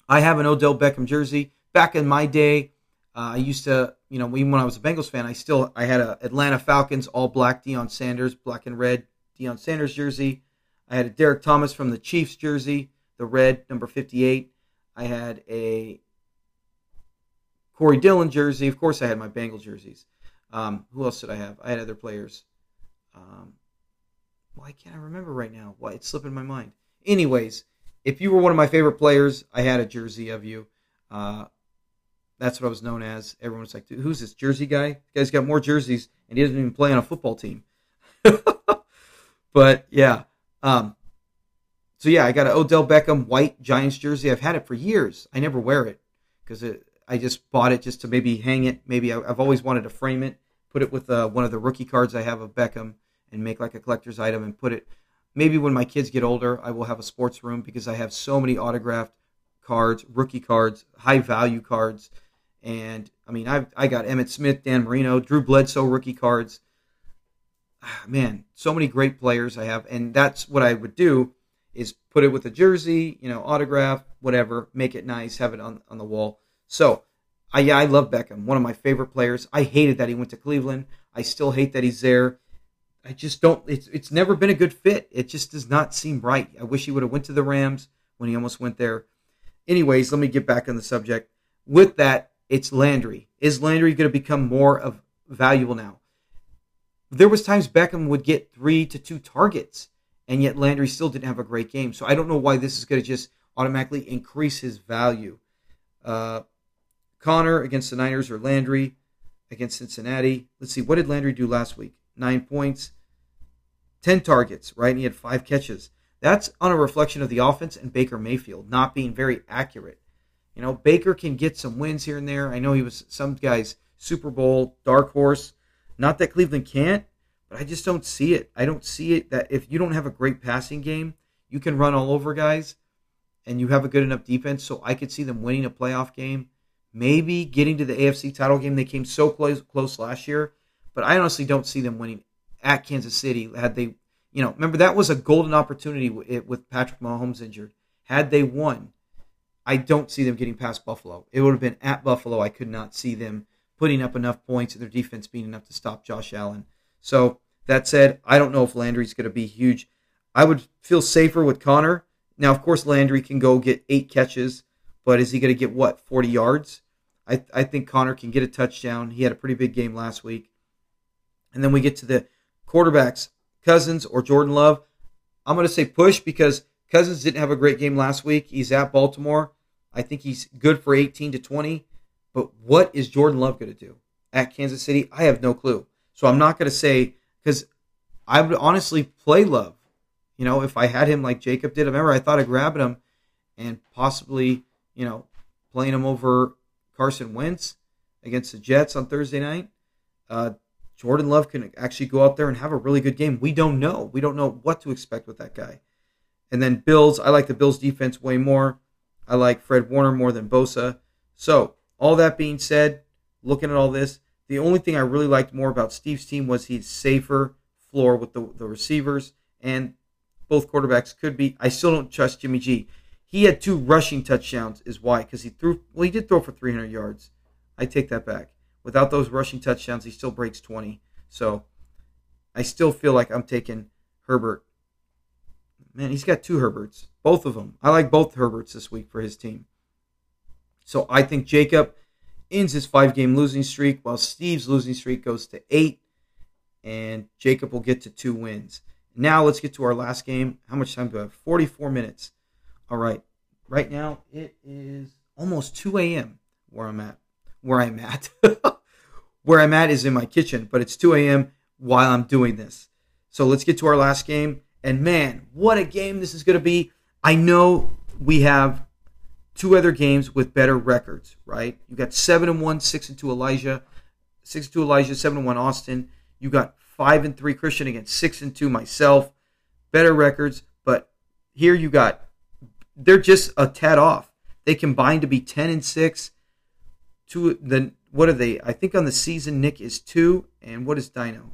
I have an Odell Beckham jersey. Back in my day, uh, I used to, you know, even when I was a Bengals fan, I still I had a Atlanta Falcons all black Deion Sanders, black and red Deion Sanders jersey. I had a Derrick Thomas from the Chiefs jersey, the red number 58. I had a Corey Dillon jersey. Of course, I had my Bengal jerseys. Um, who else did I have? I had other players. Um, why can't I remember right now? Why it's slipping my mind. Anyways, if you were one of my favorite players, I had a jersey of you. Uh, that's what I was known as. Everyone was like, "Who's this Jersey guy? The guy's got more jerseys, and he doesn't even play on a football team." but yeah, um, so yeah, I got an Odell Beckham white Giants jersey. I've had it for years. I never wear it because it I just bought it just to maybe hang it. Maybe I, have always wanted to frame it, put it with uh, one of the rookie cards I have of Beckham, and make like a collector's item and put it. Maybe when my kids get older, I will have a sports room because I have so many autographed cards, rookie cards, high value cards, and I mean I I got Emmitt Smith, Dan Marino, Drew Bledsoe rookie cards. Man, so many great players I have, and that's what I would do is put it with a jersey, you know, autograph, whatever, make it nice, have it on on the wall so, I, yeah, I love Beckham, one of my favorite players. I hated that he went to Cleveland. I still hate that he's there. I just don't. It's it's never been a good fit. It just does not seem right. I wish he would have went to the Rams when he almost went there. Anyways, let me get back on the subject. With that, it's Landry. Is Landry going to become more of valuable now? There was times Beckham would get three to two targets, and yet Landry still didn't have a great game. So I don't know why this is going to just automatically increase his value. Uh, Conner against the Niners or Landry against Cincinnati. Let's see, what did Landry do last week? Nine points, 10 targets, right? And he had five catches. That's on a reflection of the offense and Baker Mayfield not being very accurate. You know, Baker can get some wins here and there. I know he was some guy's Super Bowl dark horse. Not that Cleveland can't, but I just don't see it. I don't see it that if you don't have a great passing game, you can run all over guys and you have a good enough defense. So I could see them winning a playoff game maybe getting to the AFC title game. They came so close close last year, but I honestly don't see them winning at Kansas City. Had they, you know, remember that was a golden opportunity with Patrick Mahomes injured. Had they won, I don't see them getting past Buffalo. It would have been at Buffalo. I could not see them putting up enough points and their defense being enough to stop Josh Allen. So that said, I don't know if Landry's going to be huge. I would feel safer with Conner. Now, of course, Landry can go get eight catches, but is he going to get what, 40 yards? I, I think Conner can get a touchdown. He had a pretty big game last week. And then we get to the quarterbacks, Cousins or Jordan Love. I'm going to say push because Cousins didn't have a great game last week. He's at Baltimore. I think he's good for 18 to 20. But what is Jordan Love going to do at Kansas City? I have no clue. So I'm not going to say because I would honestly play Love. You know, if I had him like Jacob did, I remember I thought of grabbing him and possibly, you know, playing him over Carson Wentz against the Jets on Thursday night. Uh, Jordan Love can actually go out there and have a really good game. We don't know. We don't know what to expect with that guy. And then Bills, I like the Bills defense way more. I like Fred Warner more than Bosa. So, all that being said, looking at all this, the only thing I really liked more about Steve's team was he's safer floor with the, the receivers, and both quarterbacks could be. I still don't trust Jimmy G. He had two rushing touchdowns, is why, because he threw. Well, he did throw for 300 yards. I take that back. Without those rushing touchdowns, he still breaks 20. So I still feel like I'm taking Herbert. Man, he's got two Herberts, both of them. I like both Herberts this week for his team. So I think Jacob ends his five game losing streak while Steve's losing streak goes to eight, and Jacob will get to two wins. Now let's get to our last game. How much time do I have? 44 minutes. All right. Right now it is almost 2 a.m. where I'm at. Where I'm at. where I'm at is in my kitchen, but it's 2 a.m. while I'm doing this. So let's get to our last game. And man, what a game this is going to be. I know we have two other games with better records, right? You got seven and one, six and two Elijah, six and two Elijah, seven and one Austin. You got five and three Christian against six and two myself. Better records, but here you got they're just a tad off. They combine to be ten and six. Two then what are they? I think on the season Nick is two, and what is Dino?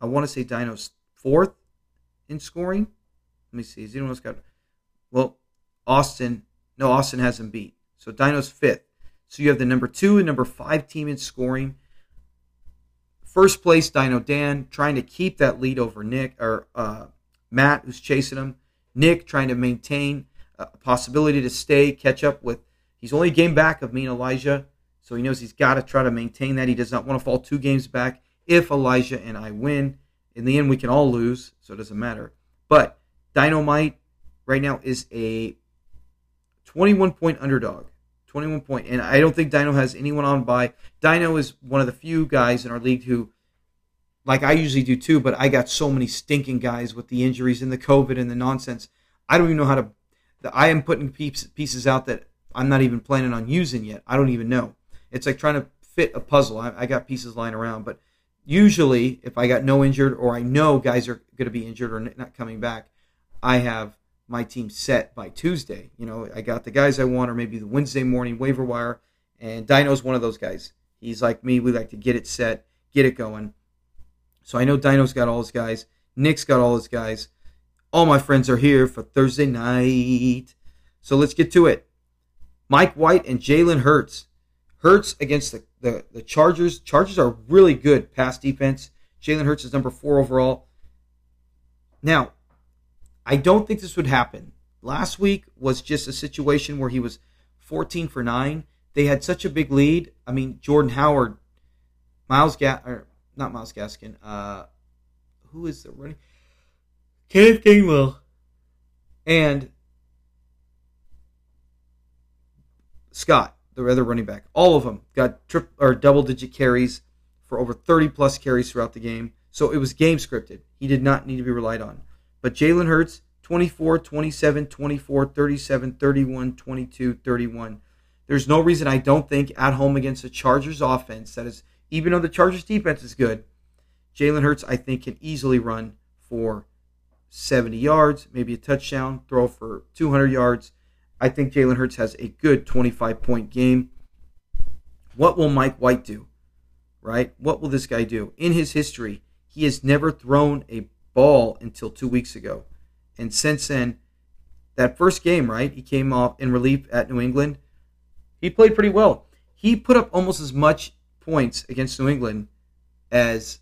I want to say Dino's fourth in scoring. Let me see. Is anyone else got? Well, Austin. No, Austin hasn't beat. So Dino's fifth. So you have the number two and number five team in scoring. First place, Dino Dan trying to keep that lead over Nick or uh, Matt, who's chasing him. Nick trying to maintain a possibility to stay, catch up with. He's only a game back of me and Elijah, so he knows he's got to try to maintain that. He does not want to fall two games back. If Elijah and I win, in the end, we can all lose, so it doesn't matter. But Dynamite right now is a 21 point underdog. 21 point. And I don't think Dino has anyone on by. Dino is one of the few guys in our league who, like I usually do too, but I got so many stinking guys with the injuries and the COVID and the nonsense. I don't even know how to. I am putting pieces out that I'm not even planning on using yet. I don't even know. It's like trying to fit a puzzle. I, I got pieces lying around, but usually if I got no injured or I know guys are going to be injured or not coming back, I have my team set by Tuesday. You know, I got the guys I want, or maybe the Wednesday morning waiver wire. And Dino's one of those guys. He's like me. We like to get it set, get it going. So I know Dino's got all his guys. Nick's got all his guys. All my friends are here for Thursday night. So let's get to it. Mike White and Jalen Hurts. Hurts against the, the, the Chargers. Chargers are really good pass defense. Jalen Hurts is number four overall. Now, I don't think this would happen. Last week was just a situation where he was 14 for 9. They had such a big lead. I mean, Jordan Howard, Miles Gas, or not Myles Gaskin, uh, who is the running? Kenneth Gainwell. And Scott, the other running back. All of them got trip or double digit carries for over 30 plus carries throughout the game. So it was game scripted. He did not need to be relied on. But Jalen Hurts, 24, 27, 24, 37, 31, 22, 31. There's no reason I don't think at home against the Chargers offense that is, even though the Chargers defense is good, Jalen Hurts, I think, can easily run for 70 yards, maybe a touchdown, throw for 200 yards. I think Jalen Hurts has a good 25 point game. What will Mike White do? Right? What will this guy do? In his history, he has never thrown a ball until two weeks ago. And since then, that first game, right, he came off in relief at New England. He played pretty well. He put up almost as much points against New England as.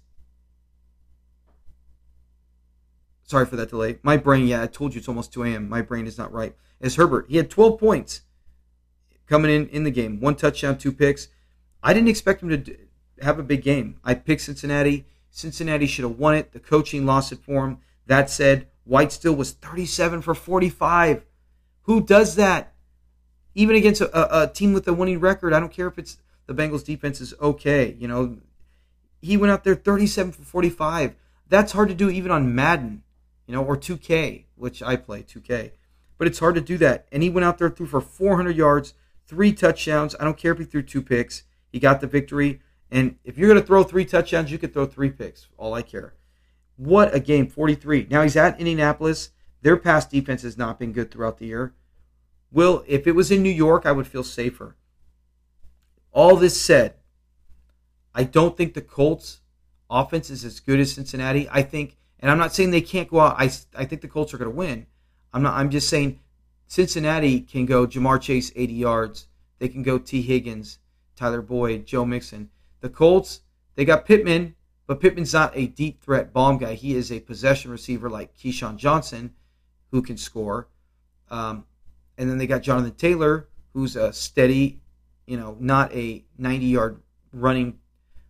Sorry for that delay. My brain, yeah, I told you it's almost 2 a.m. My brain is not right. As Herbert, he had 12 points coming in in the game. One touchdown, two picks. I didn't expect him to have a big game. I picked Cincinnati. Cincinnati should have won it. The coaching lost it for him. That said, White still was 37 for 45. Who does that? Even against a, a, team with a winning record, I don't care if it's the Bengals defense is okay. You know, he went out there 37 for 45. That's hard to do even on Madden, you know, or 2K, which I play 2K. But it's hard to do that. And he went out there threw for 400 yards, three touchdowns. I don't care if he threw two picks. He got the victory. And if you're going to throw three touchdowns, you could throw three picks. All I care. What a game, 43. Now he's at Indianapolis. Their pass defense has not been good throughout the year. Will, if it was in New York, I would feel safer. All this said, I don't think the Colts offense is as good as Cincinnati. I think, and I'm not saying they can't go out. I, I think the Colts are going to win. I'm not. I'm just saying Cincinnati can go Ja'Marr Chase 80 yards. They can go T. Higgins, Tyler Boyd, Joe Mixon. The Colts, they got Pittman, but Pittman's not a deep threat bomb guy. He is a possession receiver like Keyshawn Johnson, who can score. Um, and then they got Jonathan Taylor, who's a steady, you know, not a 90 yard running,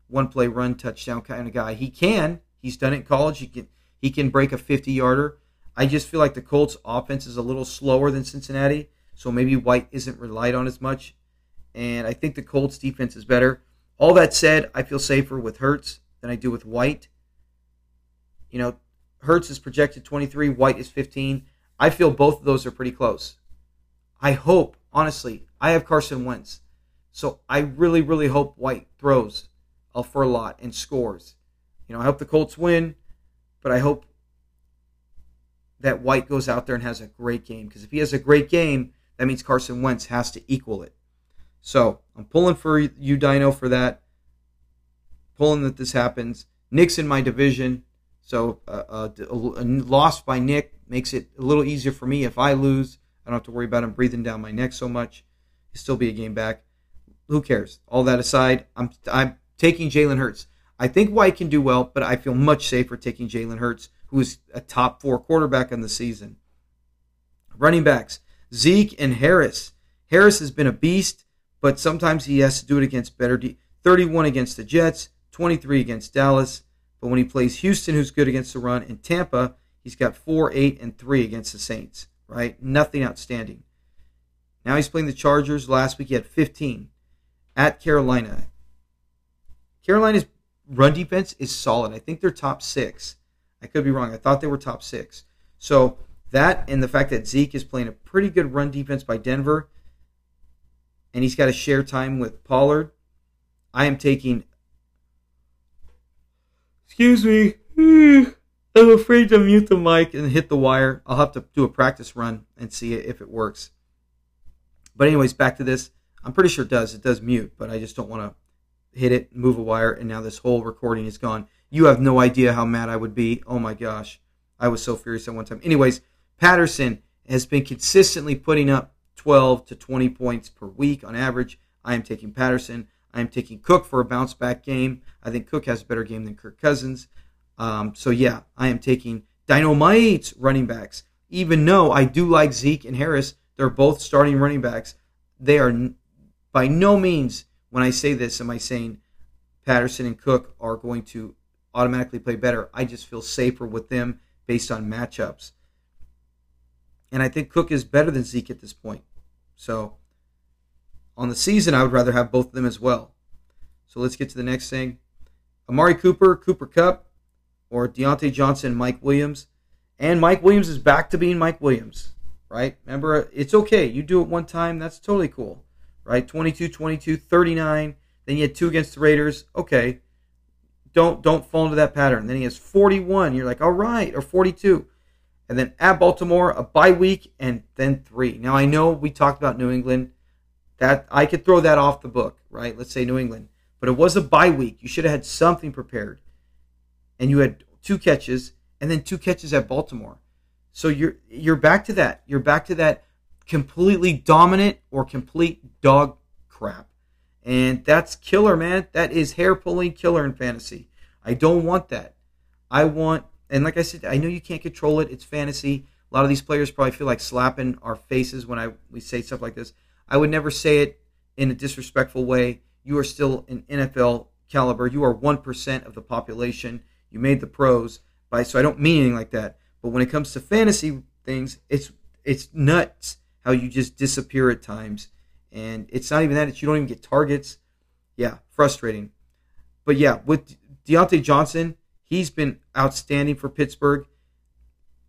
one play run touchdown kind of guy. He can. He's done it in college. He can he can break a 50 yarder. I just feel like the Colts offense is a little slower than Cincinnati, so maybe White isn't relied on as much. And I think the Colts defense is better. All that said, I feel safer with Hurts than I do with White. You know, Hurts is projected 23, White is 15. I feel both of those are pretty close. I hope, honestly, I have Carson Wentz. So I really, really hope White throws for a lot and scores. You know, I hope the Colts win, but I hope that White goes out there and has a great game. Because if he has a great game, that means Carson Wentz has to equal it. So I'm pulling for you, Dino, for that. Pulling that this happens. Nick's in my division. So uh, uh, a loss by Nick makes it a little easier for me. If I lose, I don't have to worry about him breathing down my neck so much. He'll still be a game back. Who cares? All that aside, I'm I'm taking Jalen Hurts. I think White can do well, but I feel much safer taking Jalen Hurts, who is a top four quarterback in the season. Running backs Zeke and Harris. Harris has been a beast, but sometimes he has to do it against better. De- 31 against the Jets, 23 against Dallas. But when he plays Houston, who's good against the run, and Tampa, he's got 4, 8, and 3 against the Saints, right? Nothing outstanding. Now he's playing the Chargers. Last week he had 15 at Carolina. Carolina's run defense is solid. I think they're top six. I could be wrong. I thought they were top six. So that and the fact that Zeke is playing a pretty good run defense by Denver, and he's got to share time with Pollard. I am taking Excuse me. I'm afraid to mute the mic and hit the wire. I'll have to do a practice run and see if it works. But anyways, back to this. I'm pretty sure it does. It does mute, but I just don't want to hit it, move a wire, and now this whole recording is gone. You have no idea how mad I would be. Oh my gosh. I was so furious at one time. Anyways, Patterson has been consistently putting up 12 to 20 points per week on average. I am taking Patterson. I am taking Cook for a bounce back game. I think Cook has a better game than Kirk Cousins. Um, so yeah, I am taking Dynamite running backs. Even though I do like Zeke and Harris, they're both starting running backs. They are by no means, when I say this, am I saying Patterson and Cook are going to automatically play better. I just feel safer with them based on matchups. And I think Cook is better than Zeke at this point. So on the season, I would rather have both of them as well. So let's get to the next thing. Amari Cooper, Cooper Kupp, or Diontae Johnson, Mike Williams. And Mike Williams is back to being Mike Williams, right? Remember, it's okay. You do it one time, that's totally cool, right? 22, 22, 39. Then you had two against the Raiders. Okay. Don't don't fall into that pattern. Then he has 41. You're like, all right, or 42. And then at Baltimore, a bye week, and then three. Now I know we talked about New England that I could throw that off the book, right? Let's say New England, but it was a bye week. You should have had something prepared, and you had two catches and then two catches at Baltimore. So you're you're back to that. You're back to that completely dominant or complete dog crap. And that's killer, man. That is hair pulling killer in fantasy. I don't want that. I want and like I said, I know you can't control it. It's fantasy. A lot of these players probably feel like slapping our faces when I we say stuff like this. I would never say it in a disrespectful way. You are still an NFL caliber. You are 1% of the population. You made the pros by so I don't mean anything like that. But when it comes to fantasy things, it's it's nuts how you just disappear at times. And it's not even that, it's you don't even get targets. Yeah, frustrating. But yeah, with Diontae Johnson, he's been outstanding for Pittsburgh.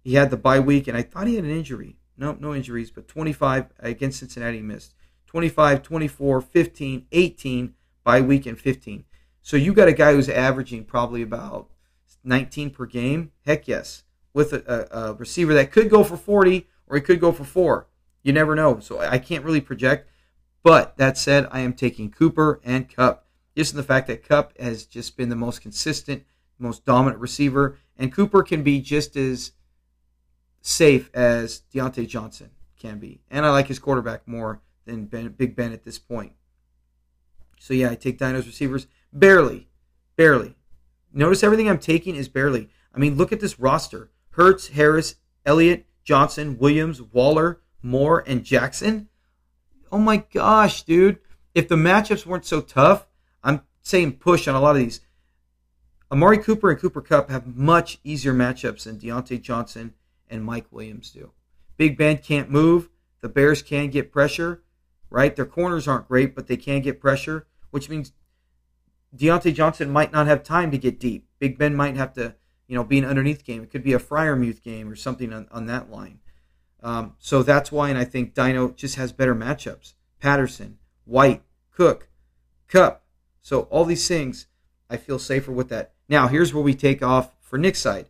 He had the bye week, and I thought he had an injury. No, no injuries, but 25 against Cincinnati missed. 25, 24, 15, 18 by week and 15. So you got a guy who's averaging probably about 19 per game. Heck yes. With a, a, a receiver that could go for 40 or he could go for four. You never know. So I can't really project. But that said, I am taking Cooper and Kupp. Just in the fact that Kupp has just been the most consistent, most dominant receiver, and Cooper can be just as safe as Diontae Johnson can be. And I like his quarterback more than ben, Big Ben at this point. So yeah, I take Dino's receivers barely, barely. Notice everything I'm taking is barely. I mean, look at this roster: Hurts, Harris, Elliott, Johnson, Williams, Waller, Moore, and Jackson. Oh my gosh, dude! If the matchups weren't so tough, I'm saying push on a lot of these. Amari Cooper and Cooper Kupp have much easier matchups than Diontae Johnson and Mike Williams do. Big Ben can't move. The Bears can get pressure, right? Their corners aren't great, but they can get pressure, which means Diontae Johnson might not have time to get deep. Big Ben might have to, you know, be an underneath game. It could be a Freiermuth game or something on, on that line. Um, so that's why, and I think Dino just has better matchups. Patterson, White, Cook, Kupp. So all these things, I feel safer with that. Now here's where we take off for Nick's side.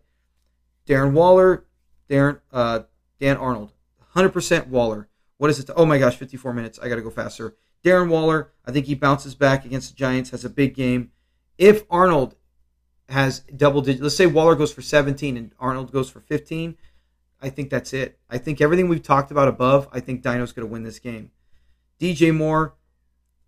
Darren Waller, Darren, uh, Dan Arnold, 100% Waller. What is it? To, oh my gosh, 54 minutes. I got to go faster. Darren Waller, I think he bounces back against the Giants, has a big game. If Arnold has double digits, let's say Waller goes for 17 and Arnold goes for 15, I think that's it. I think everything we've talked about above, I think Dino's going to win this game. DJ Moore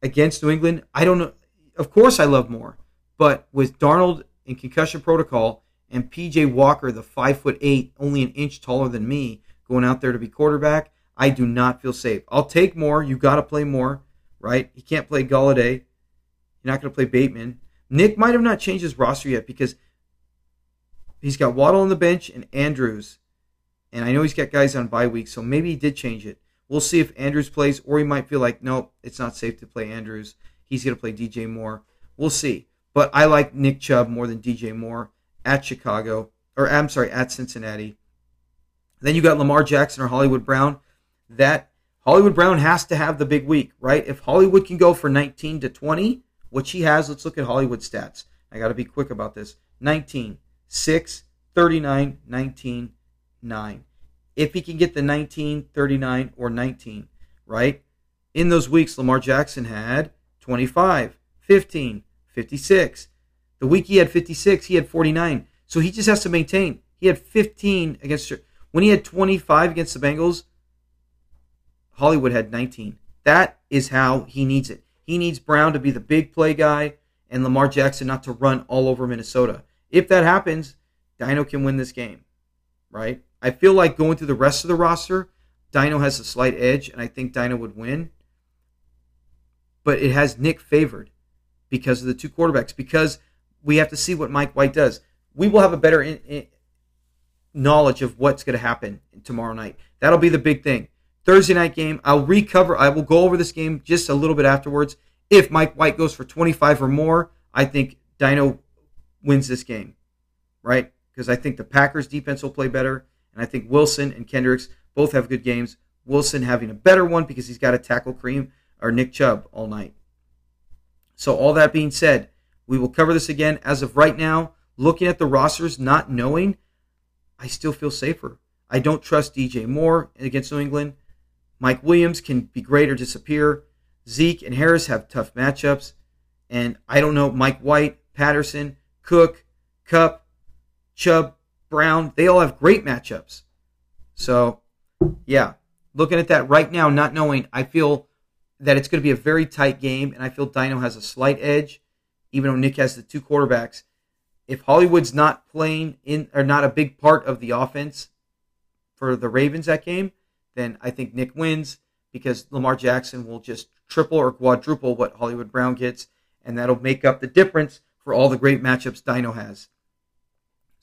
against New England, I don't know. Of course, I love Moore, but with Darnold in concussion protocol and PJ Walker, the five foot eight, only an inch taller than me, going out there to be quarterback, I do not feel safe. I'll take Moore. You got to play Moore, right? He can't play Golladay. You're not going to play Bateman. Nick might have not changed his roster yet because he's got Waddle on the bench and Andrews and I know he's got guys on bye week, so maybe he did change it. We'll see if Andrews plays, or he might feel like, nope, it's not safe to play Andrews. He's going to play DJ Moore. We'll see. But I like Nick Chubb more than DJ Moore at Chicago, or I'm sorry, at Cincinnati. Then you got Lamar Jackson or Hollywood Brown. That Hollywood Brown has to have the big week, right? If Hollywood can go for 19 to 20, which he has, let's look at Hollywood stats. I got to be quick about this. 19, 6, 39, 19, 9. If he can get the 19, 39, or 19, right? In those weeks, Lamar Jackson had 25, 15, 56. The week he had 56, he had 49. So he just has to maintain. He had 15 against. When he had 25 against the Bengals, Hollywood had 19. That is how he needs it. He needs Brown to be the big play guy and Lamar Jackson not to run all over Minnesota. If that happens, Dino can win this game, right? I feel like going through the rest of the roster, Dino has a slight edge, and I think Dino would win. But it has Nick favored because of the two quarterbacks, because we have to see what Mike White does. We will have a better in, in, knowledge of what's going to happen tomorrow night. That'll be the big thing. Thursday night game, I'll recover. I will go over this game just a little bit afterwards. If Mike White goes for 25 or more, I think Dino wins this game, right? Because I think the Packers defense will play better. And I think Wilson and Kendricks both have good games. Wilson having a better one because he's got to tackle Kareem or Nick Chubb all night. So, all that being said, we will cover this again. As of right now, looking at the rosters, not knowing, I still feel safer. I don't trust DJ Moore against New England. Mike Williams can be great or disappear. Zeke and Harris have tough matchups. And I don't know, Mike White, Patterson, Cook, Kupp, Chubb, Brown, they all have great matchups. So, yeah, looking at that right now, not knowing, I feel that it's going to be a very tight game, and I feel Dino has a slight edge, even though Nick has the two quarterbacks. If Hollywood's not playing in or not a big part of the offense for the Ravens that game, then I think Nick wins because Lamar Jackson will just triple or quadruple what Hollywood Brown gets, and that'll make up the difference for all the great matchups Dino has.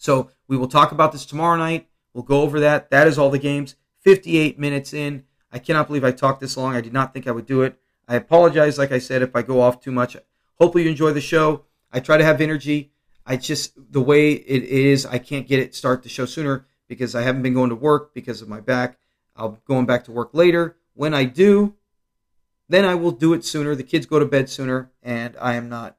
So we will talk about this tomorrow night. We'll go over that. That is all the games. 58 minutes in. I cannot believe I talked this long. I did not think I would do it. I apologize, like I said, if I go off too much. Hopefully you enjoy the show. I try to have energy. I just the way it is, I can't get it start the show sooner because I haven't been going to work because of my back. I'll going back to work later. When I do, then I will do it sooner. The kids go to bed sooner, and I am not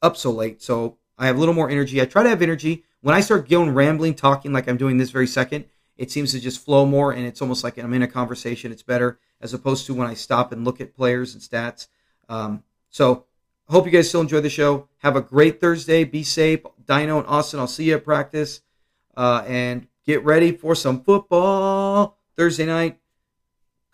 up so late. So I have a little more energy. I try to have energy. When I start going rambling, talking like I'm doing this very second, it seems to just flow more, and it's almost like I'm in a conversation. It's better as opposed to when I stop and look at players and stats. Um, so, hope you guys still enjoy the show. Have a great Thursday. Be safe. Dino and Austin, I'll see you at practice. Uh, and get ready for some football Thursday night.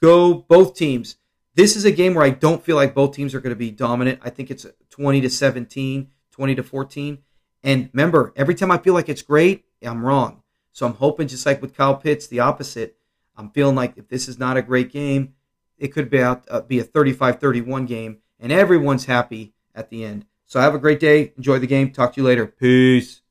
Go both teams. This is a game where I don't feel like both teams are going to be dominant. I think it's 20 to 17, 20 to 14. And remember, every time I feel like it's great, I'm wrong. So I'm hoping, just like with Kyle Pitts, the opposite. I'm feeling like if this is not a great game, it could be out uh, be a 35-31 game, and everyone's happy at the end. So have a great day. Enjoy the game. Talk to you later. Peace.